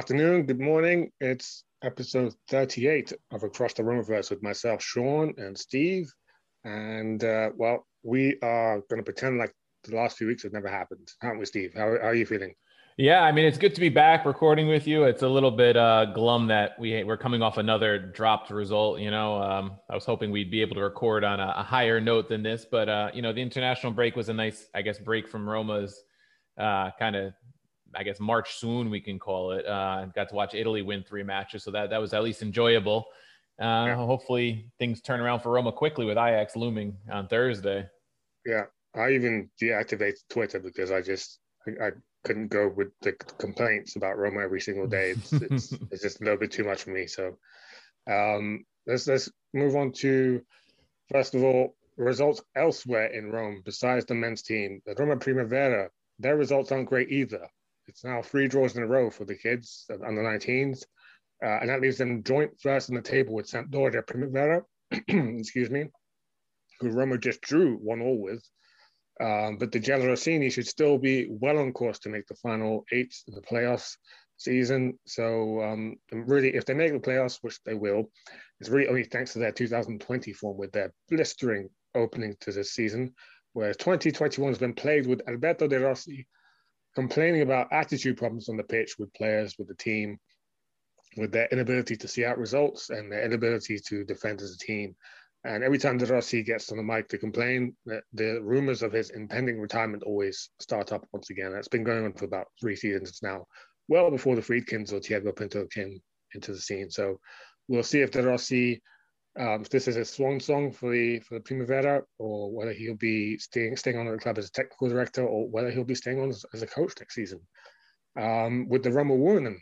Afternoon, good morning. It's episode 38 of Across the Roomverse with myself, Sean, and Steve. And uh, well, we are going to pretend like the last few weeks have never happened, aren't we, Steve? How, how are you feeling? Yeah, I mean it's good to be back recording with you. It's a little bit uh, glum that we we're coming off another dropped result. You know, um, I was hoping we'd be able to record on a, a higher note than this, but uh, you know, the international break was a nice, I guess, break from Roma's uh, kind of, I guess, March soon we can call it. Uh, got to watch Italy win three matches, so that that was at least enjoyable. Uh, Yeah. Hopefully things turn around for Roma quickly with Ajax looming on Thursday. Yeah, I even deactivated Twitter because I just I, I couldn't go with the complaints about Roma every single day. It's, it's, it's just a little bit too much for me. So um, let's let's move on to first of all results elsewhere in Rome besides the men's team. The Roma Primavera, their results aren't great either. It's now three draws in a row for the kids uh, under 19s, uh, and that leaves them joint first in the table with Sampdoria Primavera. excuse me, who Roma just drew one all with. Um, but the Giallorossini should still be well on course to make the final eight in the playoffs season. So um, really, if they make the playoffs, which they will, it's really only thanks to their 2020 form with their blistering opening to this season, whereas 2021 has been plagued with Alberto De Rossi complaining about attitude problems on the pitch with players, with the team, with their inability to see out results and their inability to defend as a team. And every time De Rossi gets on the mic to complain, the, rumors of his impending retirement always start up once again. That's been going on for about three seasons now, well before the Friedkins or Thiago Pinto came into the scene. So we'll see if De Rossi, um, if this is a swan song for the for the Primavera, or whether he'll be staying staying on at the club as a technical director, or whether he'll be staying on as, as a coach next season. Um, with the Roma women,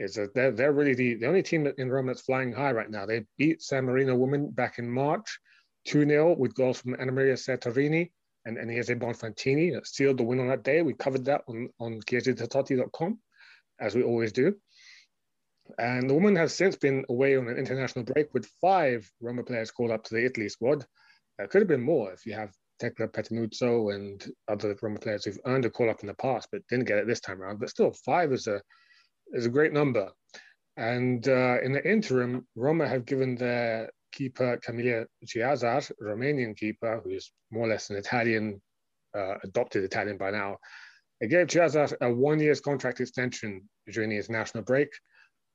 is that they're, they're really the, the only team in Rome that's flying high right now. They beat San Marino women back in March 2 0 with goals from Annamaria Serturini and Agnese Bonfantini that sealed the win on that day. We covered that on, on chiesaditotti.com, as we always do. And the woman has since been away on an international break with five Roma players called up to the Italy squad. There could have been more if you have Tecla Pettenuzzo and other Roma players who've earned a call up in the past, but didn't get it this time around. But still, five is a is a great number. And uh, in the interim, Roma have given their keeper Camelia Ceasar, Romanian keeper, who is more or less an Italian, uh, adopted Italian by now. They gave Chiazar a one year's contract extension during his national break.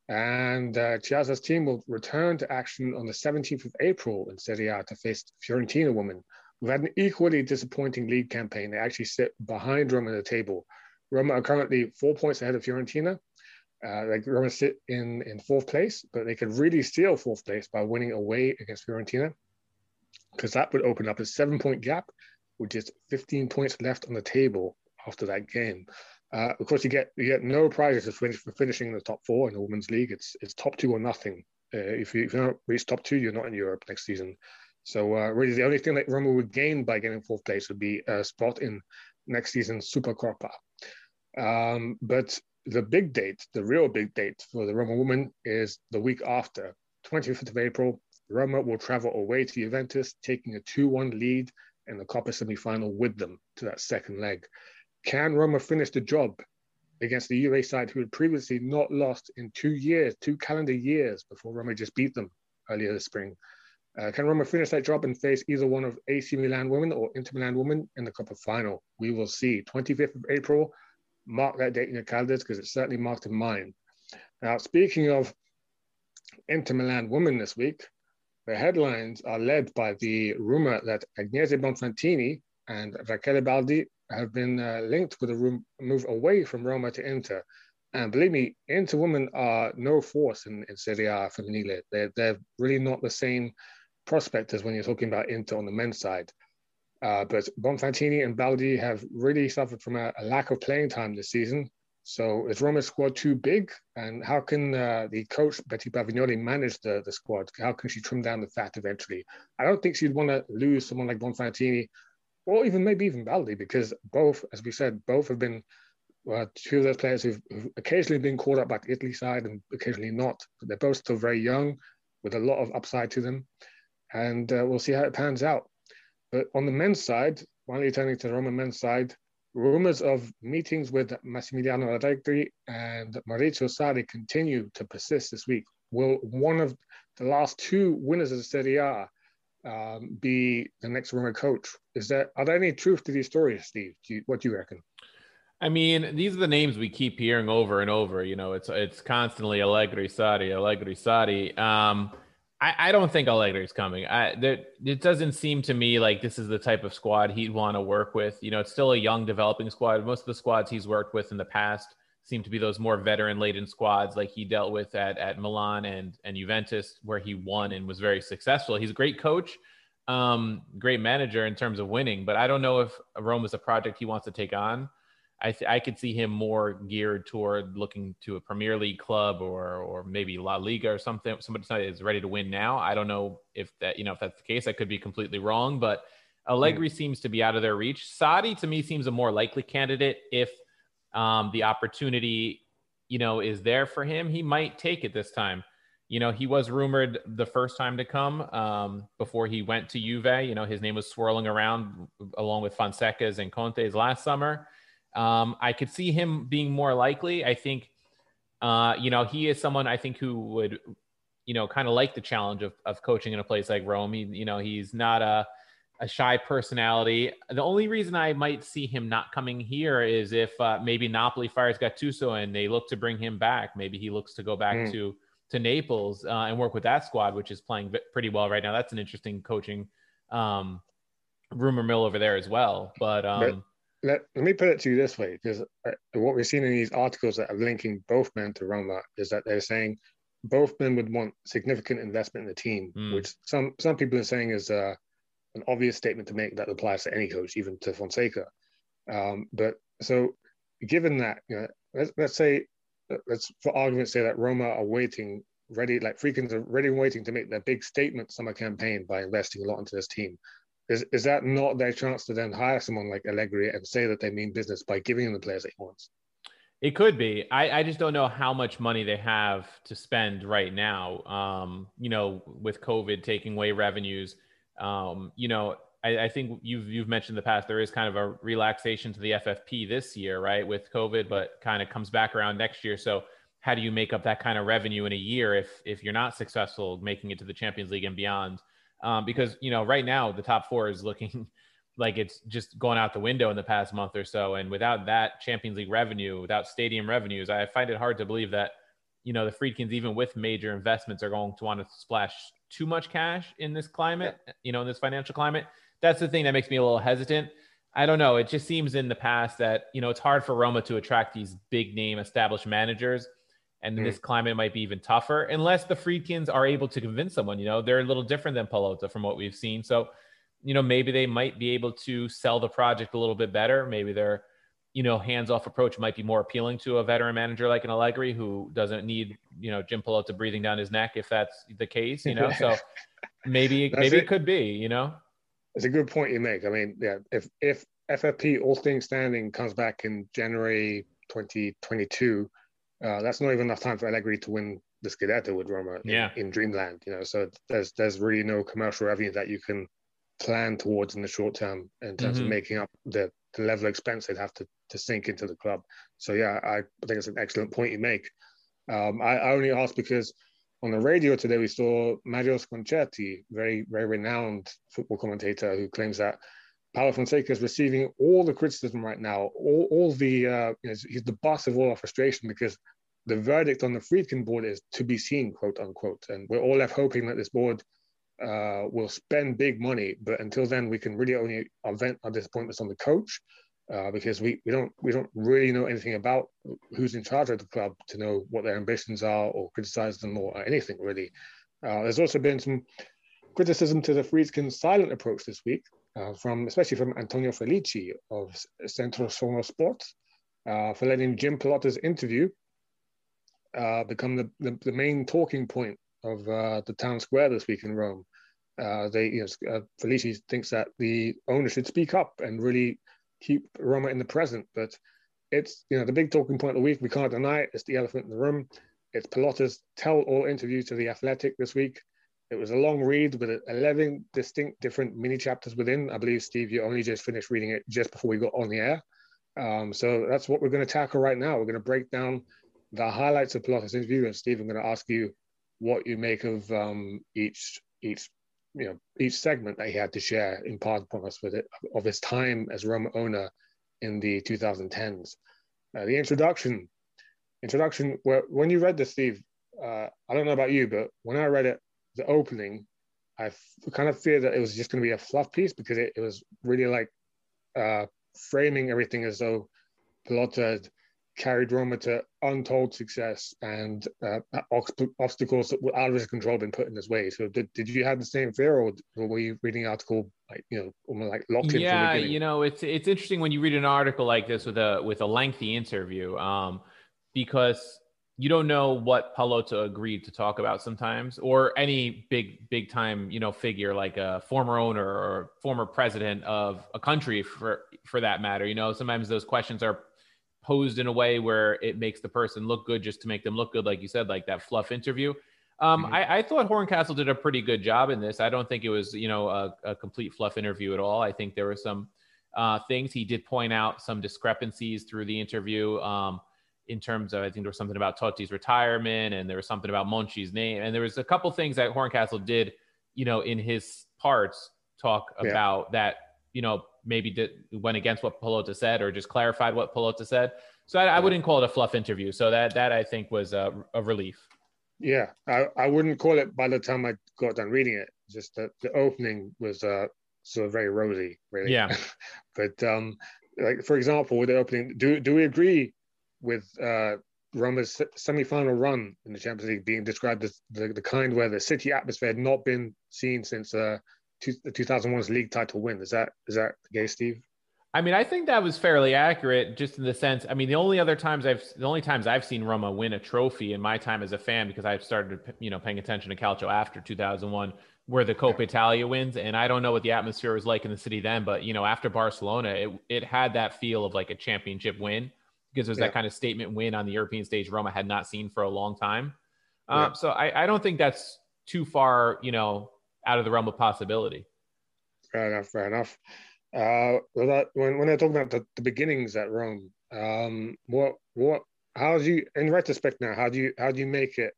And uh, team will return to action on the 17th of April in Serie A to face Fiorentina women, who've had an equally disappointing league campaign. They actually sit behind Roma in the table. Roma are currently four points ahead of Fiorentina, uh, like Roma sit in, in fourth place, but they could really steal fourth place by winning away against Fiorentina, because that would open up a seven point gap with just 15 points left on the table after that game. Uh, of course, you get you get no prizes for, finish, for finishing in the top four in the women's league. It's it's top two or nothing. Uh, if, you, if you don't reach top two, you're not in Europe next season. So uh, really, the only thing that Roma would gain by getting fourth place would be a spot in next season's Supercoppa. Um, but the big date, the real big date for the Roma women is the week after, 25th of April. Roma will travel away to Juventus, taking a 2 1 lead in the Coppa semi final with them to that second leg. Can Roma finish the job against the UA side who had previously not lost in two years, two calendar years before Roma just beat them earlier this spring. Uh, can Roma finish that job and face either one of AC Milan women or Inter Milan women in the Coppa final? We will see. 25th of April, mark that date in your calendars because it's certainly marked in mine. Now, speaking of Inter Milan women this week, the headlines are led by the rumor that Agnese Bonfantini and Rachele Baldi have been uh, linked with a move away from Roma to Inter. And believe me, Inter women are no force in, in Serie A Femminile. They're, they're really not the same prospect as when you're talking about Inter on the men's side. Uh, but Bonfantini and Baldi have really suffered from a, a, lack of playing time this season. So is Roma's squad too big? And how can uh, the coach, Betty Bavagnoli, manage the, the squad? How can she trim down the fat eventually? I don't think she'd want to lose someone like Bonfantini or even maybe even Baldi, because both, as we said, both have been uh, two of those players who've, who've, occasionally been caught up by the Italy side and occasionally not. But they're both still very young with a lot of upside to them. And uh, we'll see how it pans out. But on the men's side, finally turning to the Roman men's side, rumors of meetings with Massimiliano Allegri and Maurizio Sarri continue to persist this week. Will one of the last two winners of the Serie A um, be the next Roma coach. Is there are there any truth to these stories, Steve? Do you, what do you reckon? I mean, these are the names we keep hearing over and over. You know, it's it's constantly Allegri, Sarri, Allegri, Sarri. Um, I, I don't think Allegri's coming. I there, it doesn't seem to me like this is the type of squad he'd want to work with. You know, it's still a young developing squad. Most of the squads he's worked with in the past seem to be those more veteran laden squads like he dealt with at, at Milan and, and Juventus, where he won and was very successful. He's a great coach, um, great manager in terms of winning, but I don't know if Rome is a project he wants to take on. I, th- I could see him more geared toward looking to a Premier League club or or maybe La Liga or something. Somebody is ready to win now. I don't know if that you know if that's the case. I could be completely wrong, but Allegri mm. seems to be out of their reach. Sarri to me seems a more likely candidate if um, the opportunity, you know, is there for him, he might take it this time. You know, he was rumored the first time to come um, before he went to Juve. You know, his name was swirling around along with Fonseca's and Conte's last summer. Um, I could see him being more likely. I think, uh, you know, he is someone I think who would, you know, kind of like the challenge of, of coaching in a place like Rome. He, you know, he's not a, a shy personality. The only reason I might see him not coming here is if uh, maybe Napoli fires Gattuso and they look to bring him back. Maybe he looks to go back mm. to to Naples uh, and work with that squad, which is playing pretty well right now. That's an interesting coaching um, rumor mill over there as well. But um, let, let me put it to you this way, because uh, what we're seeing in these articles that are linking both men to Roma is that they're saying both men would want significant investment in the team, mm. which some some people are saying is uh, an obvious statement to make that applies to any coach, even to Fonseca. Um, but so, given that, you know, let's, let's say, let's for argument's say that Roma are waiting, ready, like Friedkins are ready and waiting to make their big statement summer campaign by investing a lot into this team. Is, is that not their chance to then hire someone like Allegri and say that they mean business by giving the players that he wants? It could be. I, I just don't know how much money they have to spend right now. Um, you know, with COVID taking away revenues, um, you know, I, I, think you've you've mentioned in the past there is kind of a relaxation to the FFP this year, right, with COVID, but kind of comes back around next year. So how do you make up that kind of revenue in a year if if you're not successful making it to the Champions League and beyond? Um, because you know, right now the top four is looking like it's just going out the window in the past month or so, and without that Champions League revenue, without stadium revenues, I find it hard to believe that you know the Friedkins, even with major investments, are going to want to splash too much cash in this climate, yeah. you know, in this financial climate. That's the thing that makes me a little hesitant. I don't know. It just seems in the past that, you know, it's hard for Roma to attract these big name established managers. And mm. this climate might be even tougher unless the Friedkins are able to convince someone, you know, they're a little different than Pallotta from what we've seen. So, you know, maybe they might be able to sell the project a little bit better. Maybe they're, you know, hands-off approach might be more appealing to a veteran manager like an Allegri who doesn't need, you know, Jim Pallotta breathing down his neck if that's the case, you know. So maybe maybe it. it could be, you know. It's a good point you make. I mean, yeah, if if FFP all things standing comes back in January 2022, uh, that's not even enough time for Allegri to win the Scudetto with Roma yeah. in, in Dreamland, you know. So there's there's really no commercial revenue that you can plan towards in the short term in terms mm-hmm. of making up the, the level of expense they'd have to to sink into the club. So yeah, I, think it's an excellent point you make. Um, I, I, only asked because on the radio today we saw Mario Concetti, very very renowned football commentator, who claims that Paulo Fonseca is receiving all the criticism right now, all, all the uh, you know, he's the boss of all our frustration because the verdict on the Friedkin board is to be seen, quote unquote, and we're all left hoping that this board uh, will spend big money, but until then, we can really only vent our disappointments on the coach uh, because we, we don't we don't really know anything about who's in charge of the club to know what their ambitions are or criticize them or anything really. Uh, there's also been some criticism to the Friedkin silent approach this week, uh, from especially from Antonio Felici of Centro Suono Sports, uh, for letting Jim Pallotta's interview uh, become the, the, the main talking point of uh, the town square this week in Rome. They, you know, Felici thinks that the owner should speak up and really keep Roma in the present. But it's, you know, the big talking point of the week. We can't deny it. It's the elephant in the room. It's Pallotta's tell-all interview to the Athletic this week. It was a long read with 11 distinct different mini chapters within. I believe Steve, you only just finished reading it just before we got on the air. Um, so that's what we're going to tackle right now. We're going to break down the highlights of Pallotta's interview, and Steve, I'm going to ask you what you make of um, each each you know each segment that he had to share in part upon us with it of his time as Roma owner in the 2010s. Uh, the introduction, introduction. Where when you read this, Steve, uh, I don't know about you, but when I read it, the opening, I f- kind of feared that it was just going to be a fluff piece because it, it was really like uh, framing everything as though had carried Roma to untold success and uh, obstacles that were out of his control been put in his way. So did, did you have the same fear or, were you reading an article like, you know, almost like locked in? Yeah, you know, it's, it's interesting when you read an article like this with a, with a lengthy interview um, because you don't know what Pallotta agreed to talk about sometimes, or any big, big time, you know, figure like a former owner or former president of a country for, for that matter. You know, sometimes those questions are posed in a way where it makes the person look good just to make them look good, like you said, like that fluff interview. Um, mm-hmm. I, I, thought Horncastle did a pretty good job in this. I don't think it was, you know, a, a complete fluff interview at all. I think there were some uh, things he did point out some discrepancies through the interview um, in terms of I think there was something about Totti's retirement and there was something about Monchi's name and there was a couple things that Horncastle did, you know, in his parts talk yeah. about that, you know, maybe did, went against what Pallotta said or just clarified what Pallotta said. So I, I wouldn't call it a fluff interview. So that that I think was a, a relief. Yeah, I, I wouldn't call it by the time I got done reading it. Just that the opening was uh, sort of very rosy, really. Yeah. but um, like for example, with the opening, do do we agree with uh, Roma's semi-final run in the Champions League being described as the, the kind where the city atmosphere had not been seen since uh, two, the 2001's league title win. Is that is that the case, Steve? I mean, I think that was fairly accurate, just in the sense. I mean, the only other times I've the only times I've seen Roma win a trophy in my time as a fan, because I've started, you know, paying attention to Calcio after 2001, were the Coppa Italia wins, and I don't know what the atmosphere was like in the city then, but you know, after Barcelona, it it had that feel of like a championship win because it was yeah. that kind of statement win on the European stage Roma had not seen for a long time. Yeah. Um, so I, I don't think that's too far, you know, out of the realm of possibility. Fair enough. Fair enough. Uh, well, that, when when they're talking about the, the beginnings at Rome, um, what what how do you in retrospect now? How do you how do you make it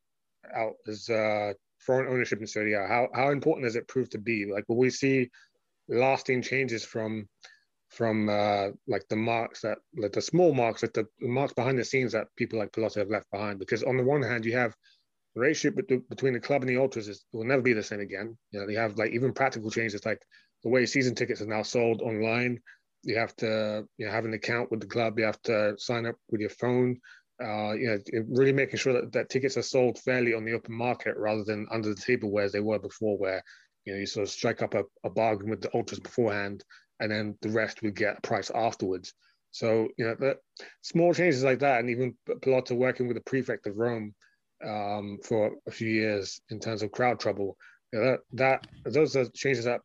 out as uh, foreign ownership in Serie A? How how important does it prove to be? Like, will we see lasting changes from from uh, like the marks that like the small marks, like the, marks behind the scenes that people like Pallotta have left behind? Because on the one hand, you have relationship between the club and the ultras is will never be the same again. You know, they have like even practical changes like the way season tickets are now sold online. You have to you know, have an account with the club. You have to sign up with your phone. Uh, you know, really making sure that, that tickets are sold fairly on the open market rather than under the table where they were before, where you know you sort of strike up a, a bargain with the ultras beforehand, and then the rest would get a price afterwards. So you know, the small changes like that, and even Pallotta working with the prefect of Rome um, for a few years in terms of crowd trouble. You know, that, that those are changes that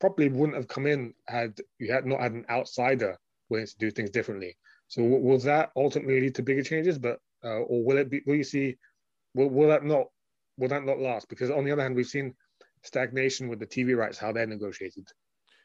probably wouldn't have come in had you had not had an outsider willing to do things differently. So will that ultimately lead to bigger changes? But uh, or will it be? Will you see? Will, will that not? Will that not last? Because on the other hand, we've seen stagnation with the TV rights, how they're negotiated.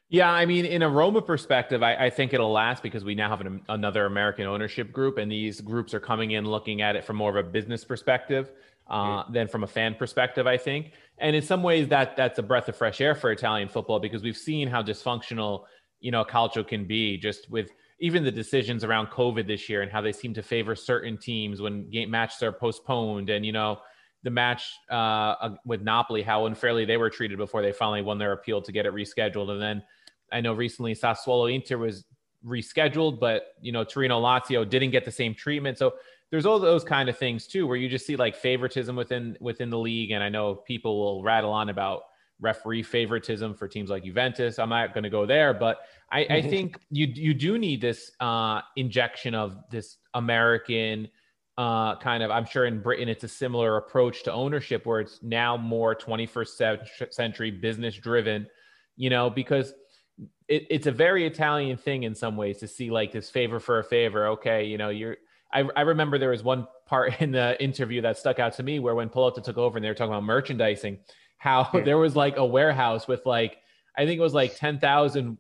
Yeah, I mean, in a Roma perspective, I, I think it'll last because we now have an, another American ownership group, and these groups are coming in looking at it from more of a business perspective uh, mm-hmm. than from a fan perspective. I think, and in some ways, that that's a breath of fresh air for Italian football because we've seen how dysfunctional you know calcio can be just with even the decisions around COVID this year and how they seem to favor certain teams when game matches are postponed, and you know the match uh, with Napoli, how unfairly they were treated before they finally won their appeal to get it rescheduled, and then I know recently Sassuolo Inter was rescheduled, but you know Torino Lazio didn't get the same treatment. So there's all those kind of things too, where you just see like favoritism within within the league. And I know people will rattle on about referee favoritism for teams like Juventus. I'm not going to go there, but I, I mm-hmm. think you you do need this uh, injection of this American uh, kind of. I'm sure in Britain it's a similar approach to ownership, where it's now more 21st century business driven. You know, because it, it's a very Italian thing in some ways to see like this favor for a favor. Okay, you know, you're. I, I remember there was one part in the interview that stuck out to me where when Pallotta took over and they were talking about merchandising, how yeah. there was like a warehouse with like I think it was like ten thousand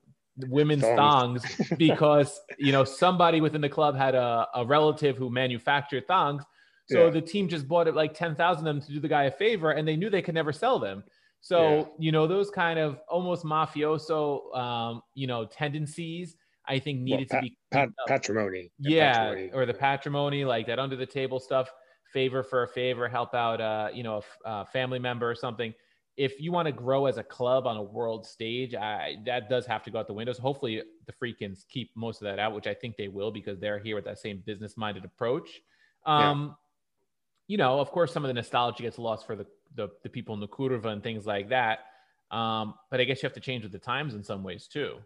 women's thongs, thongs because you know somebody within the club had a, a relative who manufactured thongs. So yeah. the team just bought it like ten thousand of them to do the guy a favor, and they knew they could never sell them. So, yeah. you know, those kind of almost mafioso, um, you know, tendencies, I think needed well, pa- to be pat- patrimony. Yeah. Patrimony. Or the patrimony, like that under the table stuff, favor for a favor, help out, uh, you know, a, a family member or something. If you want to grow as a club on a world stage, I, that does have to go out the windows. Hopefully, the Friedkins keep most of that out, which I think they will because they're here with that same business minded approach. Um, yeah. You know, of course, some of the nostalgia gets lost for the the, the people in the curva and things like that. Um, but I guess you have to change with the times in some ways too.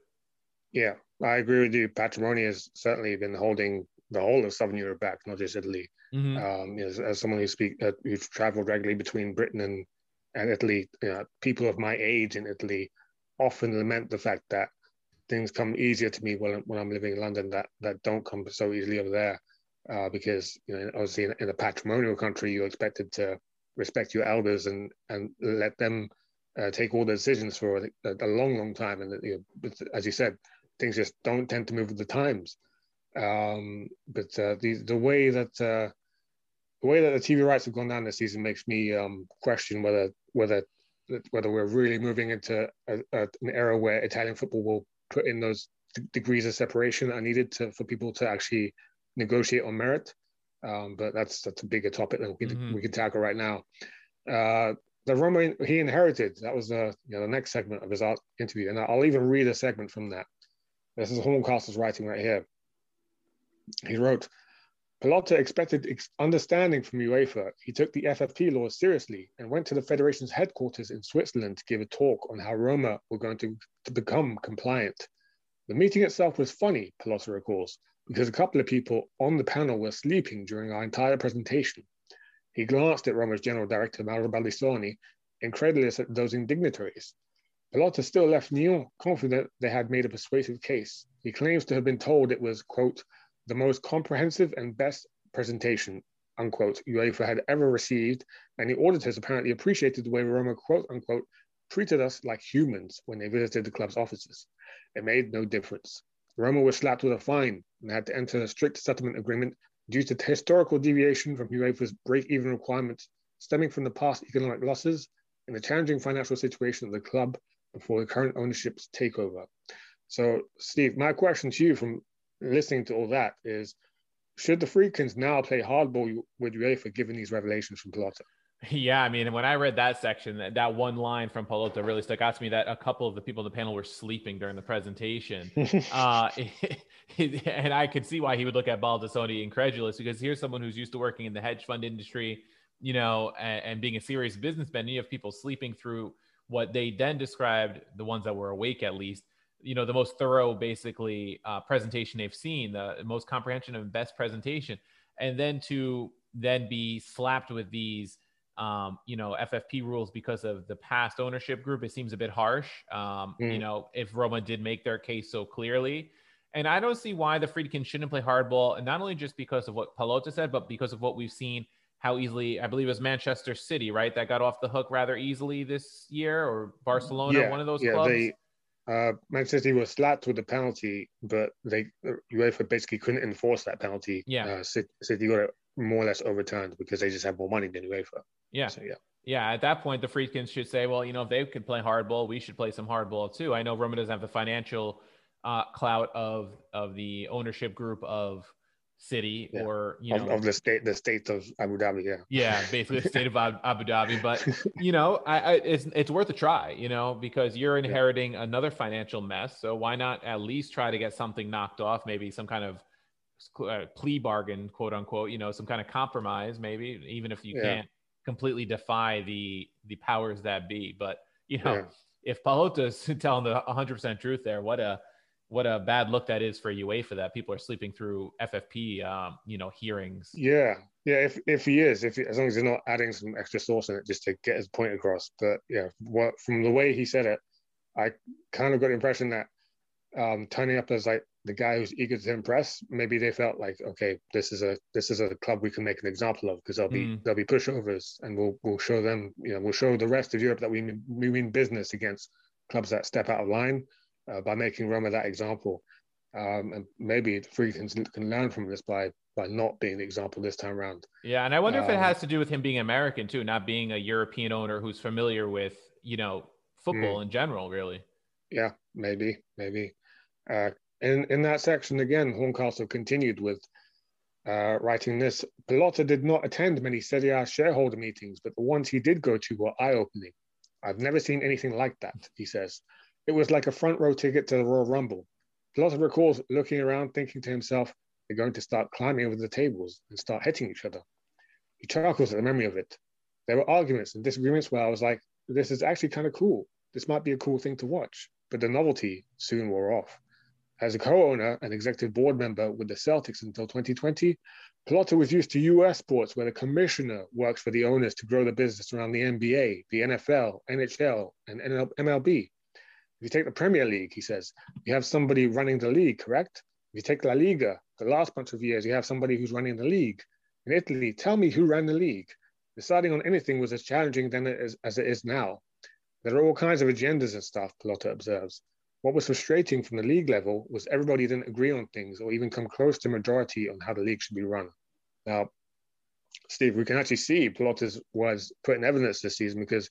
Yeah, I agree with you. Patrimony has certainly been holding the whole of Southern Europe back, not just Italy. Mm-hmm. Um, as, as, someone who speak, uh, who's traveled regularly between Britain and, and Italy, you know, people of my age in Italy often lament the fact that things come easier to me when, when I'm living in London that, that don't come so easily over there. Uh, because you know, obviously in, in a patrimonial country, you're expected to respect your elders and and let them uh, take all the decisions for a, a, long, long time. And you know, as you said, things just don't tend to move with the times. Um, but uh, the the way that uh, the way that the TV rights have gone down this season makes me um, question whether whether whether we're really moving into a, a, an era where Italian football will put in those d- degrees of separation that are needed to, for people to actually negotiate on merit. Um, but that's that's a bigger topic than we, mm-hmm. we can tackle right now. Uh, the Roma he inherited that was the you know the next segment of his interview, and I'll even read a segment from that. This is Horncastle's writing right here. He wrote, Pallotta expected ex- understanding from UEFA. He took the FFP laws seriously and went to the federation's headquarters in Switzerland to give a talk on how Roma were going to, to become compliant. The meeting itself was funny, Pallotta recalls, because a couple of people on the panel were sleeping during our entire presentation. He glanced at Roma's general director, Mauro Baldissoni, incredulous at those indignitaries. Pallotta still left Nyon confident they had made a persuasive case. He claims to have been told it was, quote, the most comprehensive and best presentation, unquote, UEFA had ever received, and the auditors apparently appreciated the way Roma, quote unquote, treated us like humans when they visited the club's offices. It made no difference. Roma was slapped with a fine and had to enter a strict settlement agreement due to historical deviation from UEFA's break-even requirements stemming from the past economic losses and the challenging financial situation of the club before the current ownership's takeover. So, Steve, my question to you from listening to all that is, should the Friedkins now play hardball with UEFA given these revelations from Pallotta? Yeah, I mean, when I read that section, that, that one line from Pallotta really stuck out to me. That a couple of the people in the panel were sleeping during the presentation, uh, and I could see why he would look at Baldissoni incredulous because here's someone who's used to working in the hedge fund industry, you know, and, and being a serious businessman. You have people sleeping through what they then described, the ones that were awake at least, you know, the most thorough, basically, uh, presentation they've seen, the most comprehensive and best presentation, and then to then be slapped with these um, you know, FFP rules because of the past ownership group, it seems a bit harsh. Um, mm. You know, if Roma did make their case so clearly. And I don't see why the Friedkin shouldn't play hardball, and not only just because of what Pallotta said, but because of what we've seen, how easily, I believe it was Manchester City, right, that got off the hook rather easily this year, or Barcelona, yeah, one of those yeah, clubs. They, uh, Manchester City was slapped with a penalty, but they UEFA basically couldn't enforce that penalty. Yeah. Uh, City, City got it more or less overturned because they just have more money than UEFA. Yeah. So yeah. Yeah, at that point, the Friedkins should say, well, you know, if they could play hardball, we should play some hardball too. I know Roma doesn't have the financial uh, clout of of the ownership group of City Yeah. or you know of the state, the state of Abu Dhabi. Yeah. yeah, basically the state of Abu Dhabi. But you know, I, I, it's it's worth a try, you know, because you're inheriting another financial mess. So why not at least try to get something knocked off? Maybe some kind of uh, plea bargain, quote unquote. You know, some kind of compromise, maybe, even if you Yeah. can't completely defy the the powers that be. But you know, Yeah. if Pallotta's telling the 100 percent truth there, what a what a bad look that is for UEFA that people are sleeping through FFP, um, you know, hearings. Yeah, yeah. If if he is, if he, as long as he's not adding some extra sauce in it just to get his point across. But yeah, what from the way he said it, I kind of got the impression that um, turning up as like the guy who's eager to impress, maybe they felt like, okay, this is a this is a club we can make an example of because there'll be Mm. there'll be pushovers, and we'll we'll show them, you know, we'll show the rest of Europe that we mean, we mean business against clubs that step out of line uh, by making Roma that example. Um, and maybe the Friedkins can learn from this by by not being the example this time around. Yeah, and I wonder if it Um, has to do with him being American too, not being a European owner who's familiar with, you know, football Hmm. in general, really. Yeah, maybe, maybe. Uh, in in that section again, Horncastle continued with uh, writing this. Pallotta did not attend many Serie A shareholder meetings, but the ones he did go to were eye-opening. I've never seen anything like that, he says. It was like a front row ticket to the Royal Rumble. Pallotta recalls looking around, thinking to himself, they're going to start climbing over the tables and start hitting each other. He chuckles at the memory of it. There were arguments and disagreements where I was like, this is actually kind of cool. This might be a cool thing to watch. But the novelty soon wore off. As a co-owner and executive board member with the Celtics until 2020, Pallotta was used to US sports where the commissioner works for the owners to grow the business around the NBA, the NFL, NHL, and MLB. If you take the Premier League, he says, you have somebody running the league, correct? If you take La Liga, the last bunch of years, you have somebody who's running the league. In Italy, tell me who ran the league. Deciding on anything was as challenging then is, as it is now. There are all kinds of agendas and stuff, Pallotta observes. What was frustrating from the league level was everybody didn't agree on things or even come close to majority on how the league should be run. Now, Steve, we can actually see Pallotta's was put in evidence this season because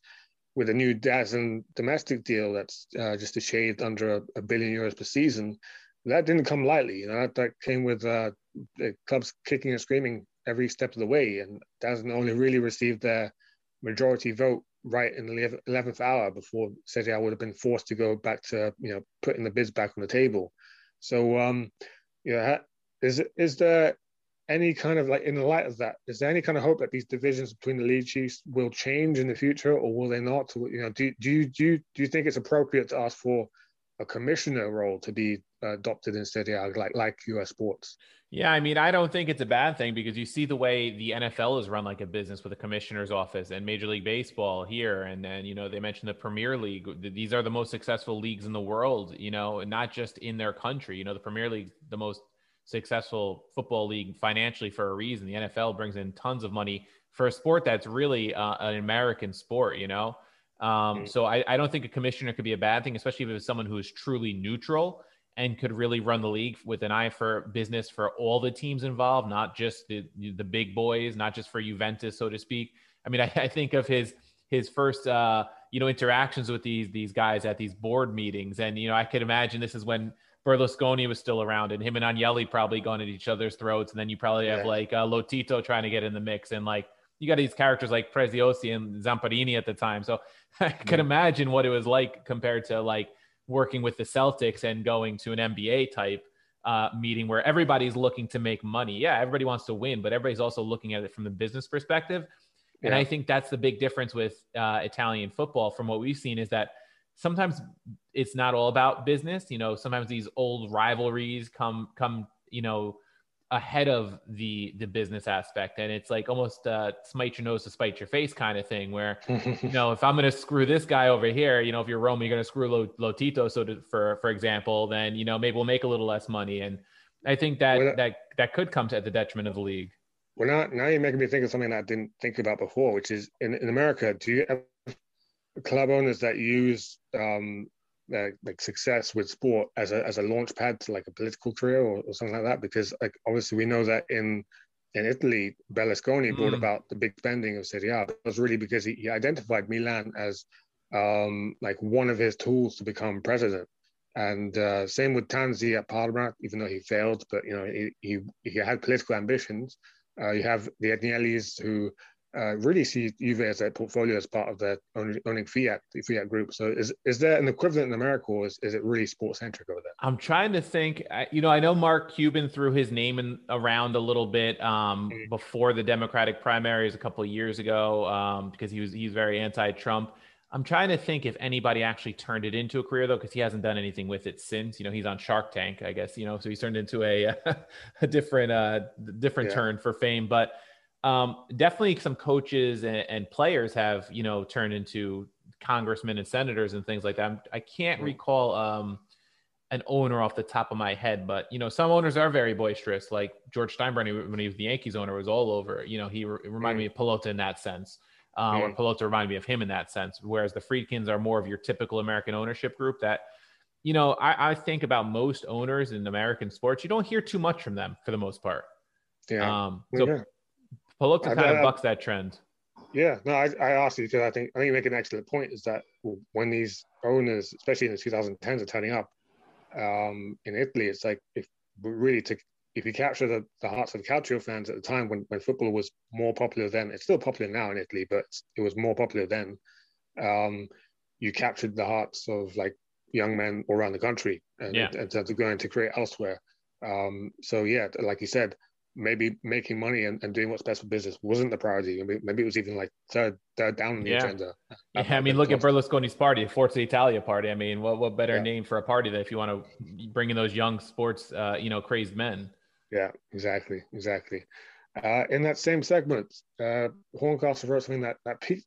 with a new DAZN domestic deal that's uh, just a shade under a, a billion euros per season, that didn't come lightly. You know, that, that came with uh, the clubs kicking and screaming every step of the way, and DAZN only really received their majority vote right in the eleventh hour before Serie would have been forced to go back to you know putting the bids back on the table. So, um, you know, is is there any kind of like in the light of that, is there any kind of hope that these divisions between the league chiefs will change in the future, or will they not? You know, do do you do you, do you think it's appropriate to ask for a commissioner role to be adopted in Serie A, like like US sports? Yeah, I mean, I don't think it's a bad thing because you see the way the NFL is run like a business with a commissioner's office and Major League Baseball here. And then, you know, they mentioned the Premier League. These are the most successful leagues in the world, you know, and not just in their country. You know, the Premier League, the most successful football league financially for a reason. The NFL brings in tons of money for a sport that's really uh, an American sport, you know? Um, so I, I don't think a commissioner could be a bad thing, especially if it's someone who is truly neutral and could really run the league with an eye for business for all the teams involved, not just the the big boys, not just for Juventus, so to speak. I mean, I, I think of his his first uh, you know interactions with these these guys at these board meetings, and you know I could imagine this is when Berlusconi was still around, and him and Agnelli probably going at each other's throats, and then you probably have Yeah. like uh, Lotito trying to get in the mix, and like you got these characters like Preziosi and Zamparini at the time, so I could imagine what it was like compared to like working with the Celtics and going to an NBA type uh, meeting where everybody's looking to make money. Yeah, everybody wants to win, but everybody's also looking at it from the business perspective. And I think that's the big difference with uh, Italian football from what we've seen is that sometimes it's not all about business. You know, sometimes these old rivalries come come you know ahead of the the business aspect, and it's like almost uh, smite your nose to spite your face kind of thing where you know, if I'm going to screw this guy over here, you know, if you're Roma, you're going to screw Lotito. So to, for, for example, then, you know, maybe we'll make a little less money. And I think that, Well, that, that could come to at the detriment of the league. Well, now, now you're making me think of something that I didn't think about before, which is in, in America, do you have club owners that use um, uh, like success with sport as a as a launch pad to like a political career or, or something like that? Because like obviously we know that in in Italy, Berlusconi mm. brought about the big spending of Serie A. It was really because he, he identified Milan as um, like one of his tools to become president. And uh, same with Tanzi at Parma, even though he failed, but you know he he, he had political ambitions. Uh, you have the Agnellis who uh, really see Juve as a portfolio as part of their owning, owning Fiat, the Fiat group. So is is there an equivalent in America, or is, is it really sports centric over there? I'm trying to think. You know, I know Mark Cuban threw his name in, around a little bit um, mm-hmm. before the Democratic primaries a couple of years ago um, because he was he's very anti-Trump. I'm trying to think if anybody actually turned it into a career though, because he hasn't done anything with it since. You know, he's on Shark Tank, I guess. You know, so he's turned into a a different uh different yeah. turn for fame, but um, definitely some coaches and, and, players have you know turned into congressmen and senators and things like that. I'm, I can not mm-hmm. recall um, an owner off the top of my head, but you know some owners are very boisterous. Like George Steinbrenner when he was the Yankees owner was all over. You know he re- reminded me of Pallotta in that sense. Um, or Pallotta reminded me of him in that sense. Whereas the Friedkins are more of your typical American ownership group that, you know, I, I think about most owners in American sports, you don't hear too much from them for the most part. Yeah. Um, so yeah. Pallotta kind of bucks that trend. Yeah, no, I, I asked you because I think I think you make an excellent point. Is that when these owners, especially in the 2010s, are turning up um, in Italy, it's like if we really to if you capture the, the hearts of Calcio fans at the time when, when football was more popular then, it's still popular now in Italy, but it was more popular then. Um, you captured the hearts of like young men all around the country and yeah. terms of going to create elsewhere. Um, so yeah, like you said, maybe making money and, and doing what's best for business wasn't the priority. Maybe, maybe it was even like third, third down on the yeah. agenda. Yeah, I mean, look at Berlusconi's party, Forza Italia party. I mean, what what better yeah. name for a party that if you want to bring in those young sports, uh, you know, crazed men. Yeah, exactly, exactly. Uh, in that same segment, uh, Horncastle wrote something that that pe-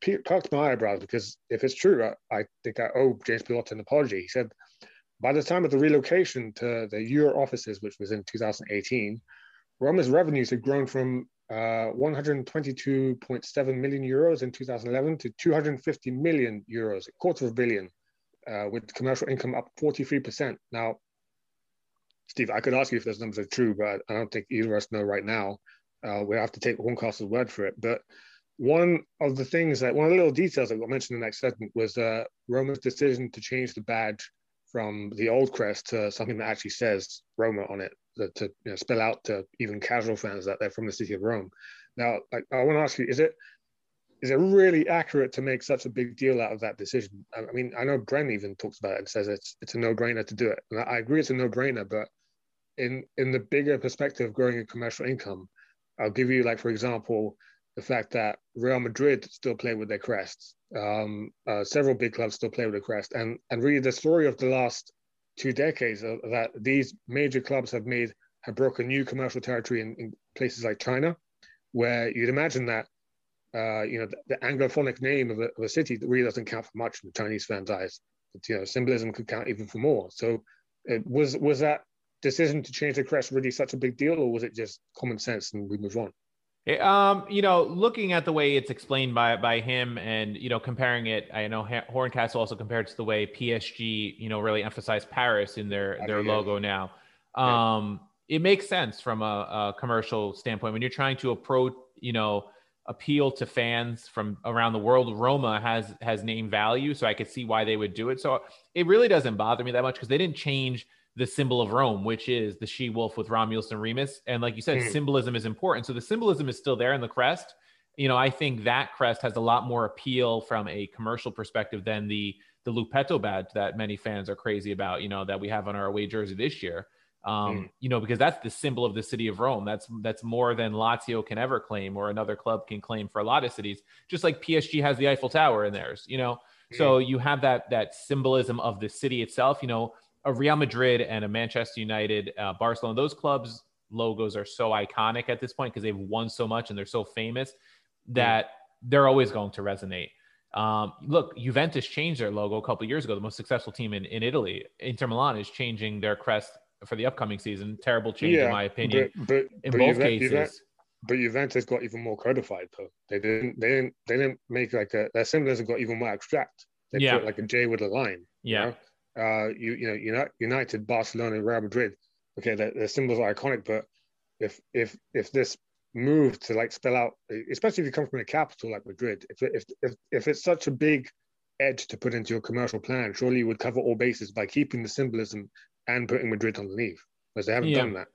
pe- perked my eyebrows because if it's true, I, I think I owe James Pallotta an apology. He said, by the time of the relocation to the Euro offices, which was in 2018, Roma's revenues had grown from uh, 122.7 million euros in 2011 to 250 million euros, a quarter of a billion, uh, with commercial income up 43%. Now, Steve, I could ask you if those numbers are true, but I don't think either of us know right now. Uh, we have to take Horncastle's word for it. But one of the things that, one of the little details that got mentioned in the next segment was uh, Roma's decision to change the badge from the old crest to something that actually says Roma on it, to, you know, spell out to even casual fans that they're from the city of Rome. Now, I, I want to ask you, is it is it really accurate to make such a big deal out of that decision? I mean, I know Bren even talks about it and says it's it's a no brainer to do it. And I agree it's a no brainer, but in in the bigger perspective of growing a commercial income, I'll give you like for example the fact that Real Madrid still play with their crests. Um, uh, several big clubs still play with the crest, and and really the story of the last two decades that these major clubs have made have broken new commercial territory in, in places like China, where you'd imagine that uh, you know, the, the Anglophonic name of a, of a, city that really doesn't count for much in the Chinese fans' eyes. But, you know, symbolism could count even for more. So, it, was was that decision to change the crest really such a big deal, or was it just common sense and we move on? Um, you know, looking at the way it's explained by by him, and you know, comparing it, I know Horncastle also compared to the way PSG, you know, really emphasized Paris in their their logo now. Um, yeah. it makes sense from a, a commercial standpoint when you're trying to approach, you know appeal to fans from around the world. Roma has has name value, so I could see why they would do it. So it really doesn't bother me that much because they didn't change the symbol of Rome, which is the she wolf with Romulus and Remus. And like you said, mm. symbolism is important. So the symbolism is still there in the crest. You know, I think that crest has a lot more appeal from a commercial perspective than the the Lupetto badge that many fans are crazy about. You know, that we have on our away jersey this year um, mm. you know, because that's the symbol of the city of Rome. That's that's more than Lazio can ever claim, or another club can claim for a lot of cities. Just like PSG has the Eiffel Tower in theirs, you know. Mm. So you have that that symbolism of the city itself. You know, a Real Madrid and a Manchester United, uh, Barcelona, those clubs logos are so iconic at this point because they've won so much and they're so famous that they're always going to resonate. Um, look, Juventus changed their logo a couple years ago. The most successful team in, in Italy, Inter Milan, is changing their crest for the upcoming season. Terrible change, yeah, in my opinion. But, but in but both Juve, cases. Juve, but Juventus got even more codified though. They didn't. They didn't. They didn't make like a. Their symbolism got even more abstract. They yeah. put like a J with a line. Yeah. You know, uh, you, you know, United, Barcelona, and Real Madrid. Okay, the, the symbols are iconic, but if if if this move to like spell out, especially if you come from a capital like Madrid, if if if, if it's such a big edge to put into your commercial plan, surely you would cover all bases by keeping the symbolism and putting Madrid underneath, because they haven't yeah. done that.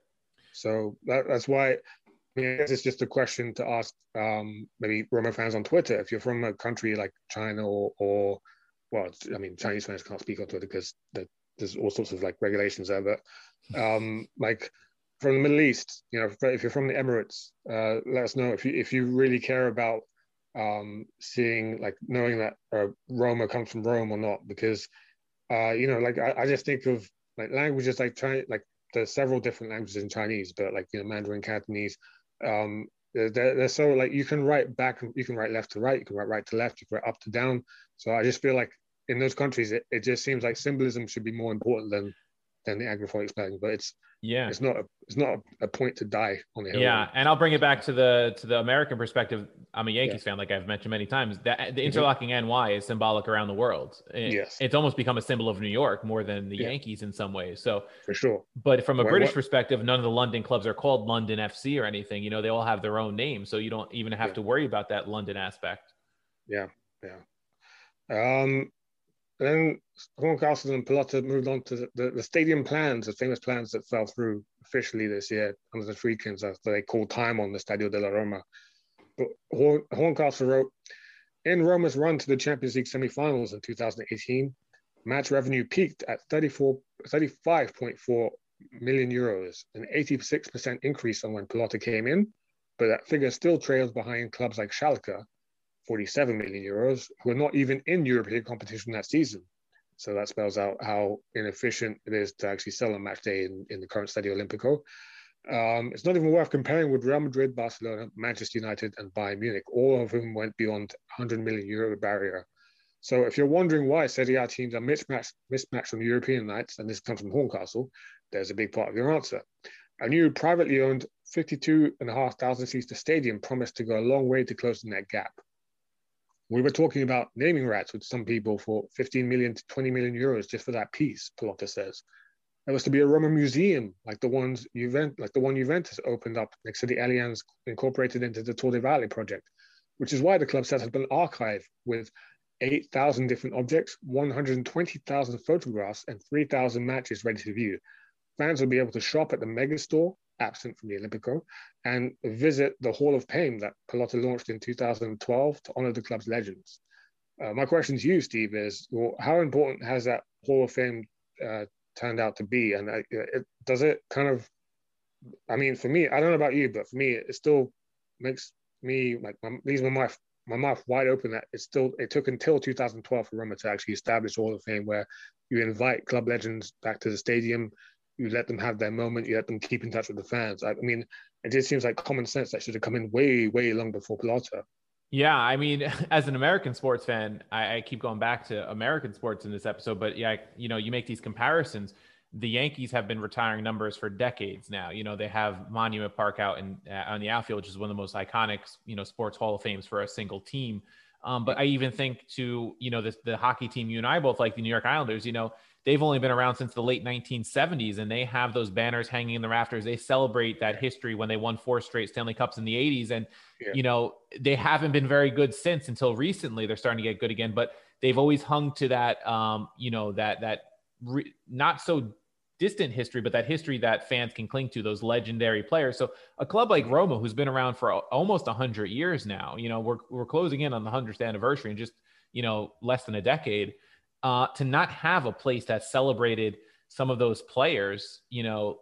So that, that's why. I mean, I guess it's just a question to ask um, maybe Roma fans on Twitter. If you're from a country like China or, or well, I mean, Chinese fans can't speak on Twitter because there's all sorts of like regulations there. But um, like from the Middle East, you know, if you're from the Emirates, uh, let us know if you if you really care about um, seeing like knowing that uh, Roma comes from Rome or not, because uh, you know, like I, I just think of like languages like Chinese, like there's several different languages in Chinese, but like you know, Mandarin, Cantonese. Um, they're, they're so like you can write back, you can write left to right, you can write right to left, you can write up to down. So I just feel like in those countries, it, it just seems like symbolism should be more important than than the agrophonic spelling. But it's yeah, it's not a, it's not a, point to die on the hill. Yeah, and I'll bring it back to the to the American perspective. I'm a Yankees yeah. fan, like I've mentioned many times. That the mm-hmm. interlocking mm-hmm. NY is symbolic around the world. It, yes, it's almost become a symbol of New York more than the yeah. Yankees in some ways. So for sure. But from a what, British what? perspective, none of the London clubs are called London FC or anything. You know, they all have their own name, so you don't even have yeah. to worry about that London aspect. Yeah, yeah. Um, then Horncastle and Pallotta moved on to the, the, stadium plans, the famous plans that fell through officially this year under the Friedkins after they called time on the Stadio della Roma. But Horn, Horncastle wrote, in Roma's run to the Champions League semi-finals in 2018, match revenue peaked at 34, 35.4 million euros, an 86% increase on when Pallotta came in, but that figure still trails behind clubs like Schalke, 47 million euros, who are not even in European competition that season. So that spells out how inefficient it is to actually sell a match day in, in the current Stadio Olimpico. Um, it's not even worth comparing with Real Madrid, Barcelona, Manchester United, and Bayern Munich, all of whom went beyond 100 million euro barrier. So if you're wondering why Serie A teams are mismatched, mismatched on European nights, and this comes from Horncastle, there's a big part of your answer. A new privately owned 52,500 seats to stadium promised to go a long way to closing that gap. We were talking about naming rights with some people for 15 million to 20 million euros just for that piece, Pallotta says. There was to be a Roman museum like the ones Juvent, like the one Juventus opened up next to the Allianz incorporated into the Tor Valle project, which is why the club set up an archive with 8,000 different objects, 120,000 photographs, and 3,000 matches ready to view. Fans will be able to shop at the megastore absent from the Olimpico, and visit the Hall of Fame that Pallotta launched in 2012 to honor the club's legends. Uh, my question to you, Steve, is well, how important has that Hall of Fame uh, turned out to be? And uh, it, does it kind of, I mean, for me, I don't know about you, but for me, it still makes me like my, leaves my mouth my mouth wide open that it still it took until 2012 for Roma to actually establish Hall of Fame, where you invite club legends back to the stadium, you let them have their moment, you let them keep in touch with the fans. I, I mean, it just seems like common sense that should have come in way, way long before Pallotta. Yeah, I mean, as an American sports fan, I, I, keep going back to American sports in this episode, but yeah, you know, you make these comparisons. The Yankees have been retiring numbers for decades now. You know, they have Monument Park out in uh, on the outfield, which is one of the most iconic, you know, sports Hall of Fames for a single team. Um, but I even think to you know the the hockey team you and I both like the New York Islanders. You know, they've only been around since the late 1970s and they have those banners hanging in the rafters. They celebrate that history when they won four straight stanley cups in the 80s and yeah. you know they haven't been very good since until recently. They're starting to get good again but they've always hung to that um, you know that that re- not so distant history but that history that fans can cling to those legendary players. So a club like roma who's been around for almost 100 years now you know we're, we're closing in on the 100th anniversary in just you know less than a decade uh, to not have a place that celebrated some of those players, you know,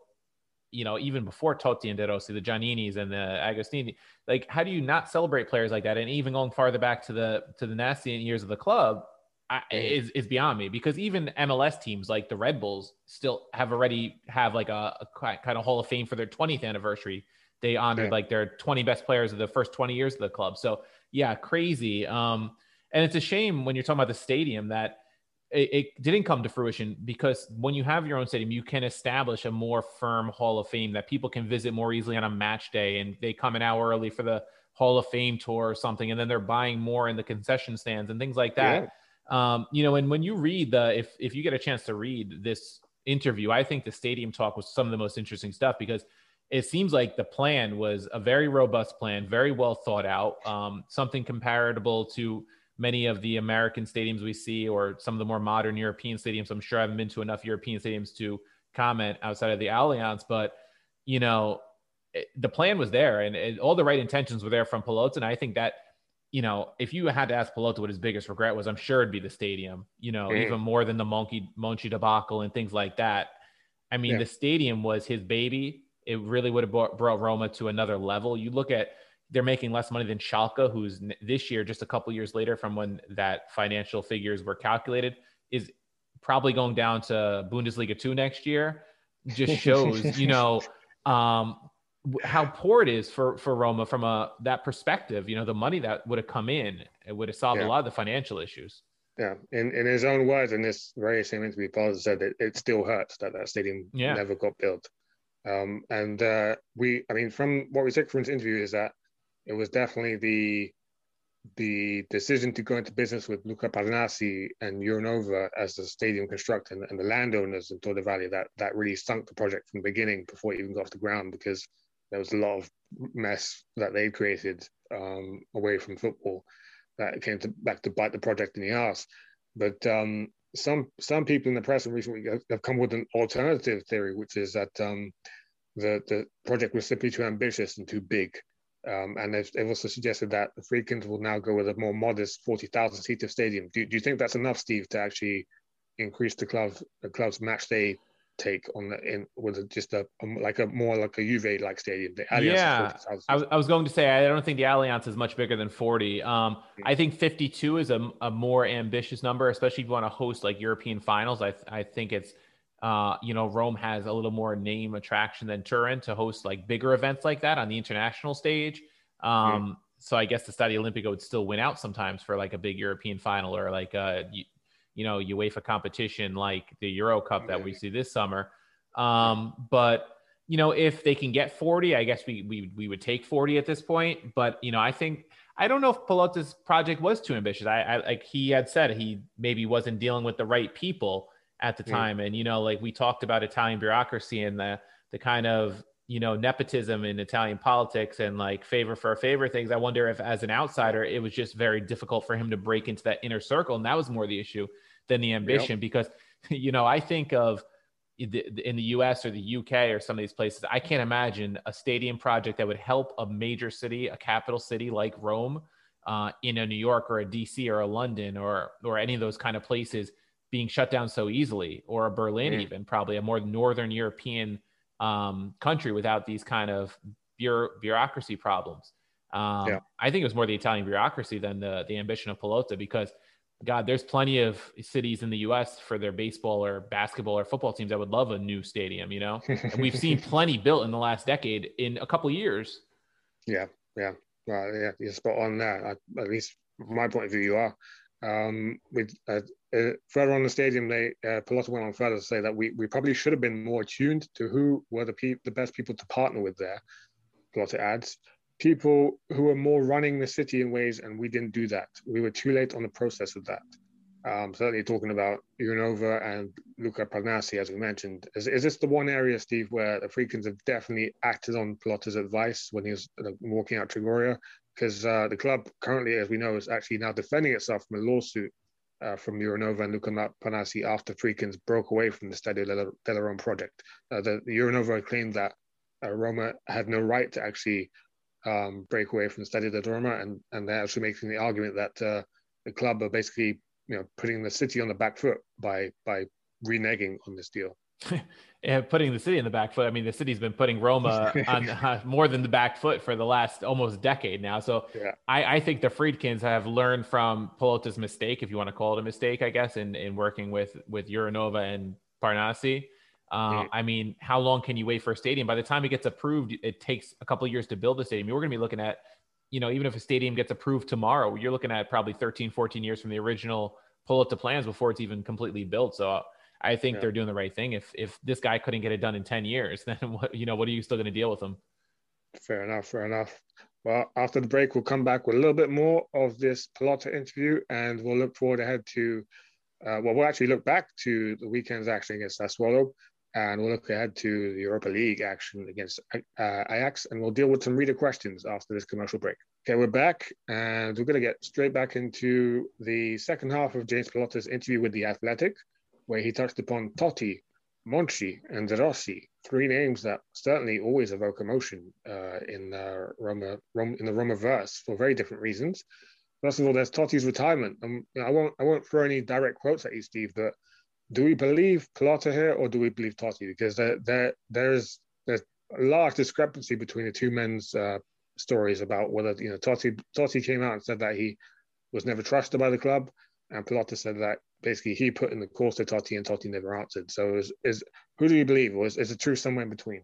you know, even before Totti and De Rossi, the Gianninis and the Agostini, like how do you not celebrate players like that? And even going farther back to the to the nasty years of the club, I, is is beyond me because even MLS teams like the Red Bulls still have already have like a, a kind of Hall of Fame for their 20th anniversary. They honored yeah. like their 20 best players of the first 20 years of the club. So yeah, crazy. Um, and it's a shame when you're talking about the stadium that it, it, didn't come to fruition because when you have your own stadium, you can establish a more firm Hall of Fame that people can visit more easily on a match day, and they come an hour early for the Hall of Fame tour or something, and then they're buying more in the concession stands and things like that. Um, you know, and when you read the, if if you get a chance to read this interview, I think the stadium talk was some of the most interesting stuff because it seems like the plan was a very robust plan, very well thought out, um, something comparable to many of the American stadiums we see or some of the more modern European stadiums. I'm sure I haven't been to enough European stadiums to comment outside of the Allianz, but you know, it, the plan was there and all the right intentions were there from Pallotta. And I think that, you know, if you had to ask Pallotta what his biggest regret was, I'm sure it'd be the stadium, you know, mm-hmm. even more than the monkey Monchi debacle and things like that. I mean, yeah. the stadium was his baby. It really would have brought, brought Roma to another level. You look at they're making less money than Schalke, who's this year, just a couple years later from when that financial figures were calculated, is probably going down to Bundesliga two next year. Just shows, you know, um, how poor it is for for Roma from a that perspective. You know, the money that would have come in, it would have solved yeah. a lot of the financial issues. Yeah, in, in his own words, in this very same interview, Paul said that it still hurts that that stadium yeah. never got built. Um, and uh, we, I mean, from what we took from this interview is that it was definitely the the decision to go into business with Luca Parnasi and Euronova as the stadium constructor and, and, the landowners in Torre Valley that that really sunk the project from the beginning before it even got off the ground because there was a lot of mess that they created um, away from football that came to, back to bite the project in the ass. But um, some some people in the press recently have come with an alternative theory, which is that um, the the project was simply too ambitious and too big. Um, and they've, they've, also suggested that the Friedkins will now go with a more modest 40,000 seater stadium. Do, do you think that's enough, Steve, to actually increase the club the club's match day take on the in with just a um, like a more like a Juve like stadium? The Allianz yeah, I was, I was going to say I don't think the Allianz is much bigger than 40. Um, mm-hmm. I think 52 is a, a more ambitious number, especially if you want to host like European finals. I I think it's uh, you know, Rome has a little more name attraction than Turin to host like bigger events like that on the international stage. Um, So I guess the Stadio Olimpico would still win out sometimes for like a big European final or like a you, you know UEFA competition like the Euro Cup that we see this summer. Um, but you know, if they can get 40, I guess we we we would take 40 at this point. But you know, I think I don't know if Pallotta's project was too ambitious. I, I like he had said he maybe wasn't dealing with the right people at the time. Mm. And, you know, like we talked about Italian bureaucracy and the, the kind of, you know, nepotism in Italian politics and like favor for a favor things. I wonder if as an outsider, it was just very difficult for him to break into that inner circle. And that was more the issue than the ambition yep. because, you know, I think of, in the US or the UK or some of these places, I can't imagine a stadium project that would help a major city, a capital city like Rome, uh, in a New York or a DC or a London or or any of those kind of places being shut down so easily, or a Berlin, mm. even probably a more northern European um, country without these kind of bureau- bureaucracy problems. Um, yeah. I think it was more the Italian bureaucracy than the the ambition of Pallotta because God, there's plenty of cities in the U.S. for their baseball or basketball or football teams that would love a new stadium, you know. and we've seen plenty built in the last decade in a couple years. Yeah, yeah, well, yeah, you're spot on there. At least from my point of view, you are. Um, with uh, uh, further on the stadium, they uh, Pallotta went on further to say that we, we probably should have been more tuned to who were the pe- the best people to partner with there. Pallotta adds, people who were more running the city in ways, and we didn't do that. We were too late on the process of that. Um, certainly talking about Unova and Luca Parnasi, as we mentioned. Is, is this the one area, Steve, where the Friedkins have definitely acted on Pallotta's advice when he was uh, walking out Trigoria? Because uh, the club currently, as we know, is actually now defending itself from a lawsuit uh, from Euronova and Luca Parnasi after Friedkins broke away from the Stadio della Roma project. Uh, the, the Euronova claimed that uh, Roma had no right to actually um, break away from the Stadio della Roma, and, and they're actually making the argument that uh, the club are basically you know putting the city on the back foot by by reneging on this deal. and putting the city in the back foot. I mean, the city's been putting Roma on uh, more than the back foot for the last almost decade now. So yeah. I, I, think the Friedkins have learned from Pallotta's mistake, if you want to call it a mistake, I guess, in, in working with with Euronova and Parnasi. Uh, mm. I mean, how long can you wait for a stadium? By the time it gets approved, it takes a couple years to build a stadium. You're going to be looking at, you know, even if a stadium gets approved tomorrow, you're looking at probably 13, 14 years from the original Pallotta plans before it's even completely built. So I think yeah. they're doing the right thing. If if this guy couldn't get it done in ten years, then what you know what are you still going to deal with him? Fair enough. Fair enough. Well, after the break, we'll come back with a little bit more of this Pallotta interview, and we'll look forward ahead to, uh, well, we'll actually look back to the weekend's action against Sassuolo, and we'll look ahead to the Europa League action against uh, Ajax, and we'll deal with some reader questions after this commercial break. Okay, we're back, and we're going to get straight back into the second half of James Pallotta's interview with The Athletic, where he touched upon Totti, Monchi, and Rossi, three names that certainly always evoke emotion uh, in uh, Roma, in the Roma verse for very different reasons. First of all, there's Totti's retirement. Um, I won't I won't throw any direct quotes at you, Steve, but do we believe Pallotta here or do we believe Totti? Because there, there there's there's a large discrepancy between the two men's uh, stories about whether you know Totti Totti came out and said that he was never trusted by the club, and Pallotta said that basically he put in the course to Totti and Totti never answered. So is, is who do you believe, Was is, the truth somewhere in between?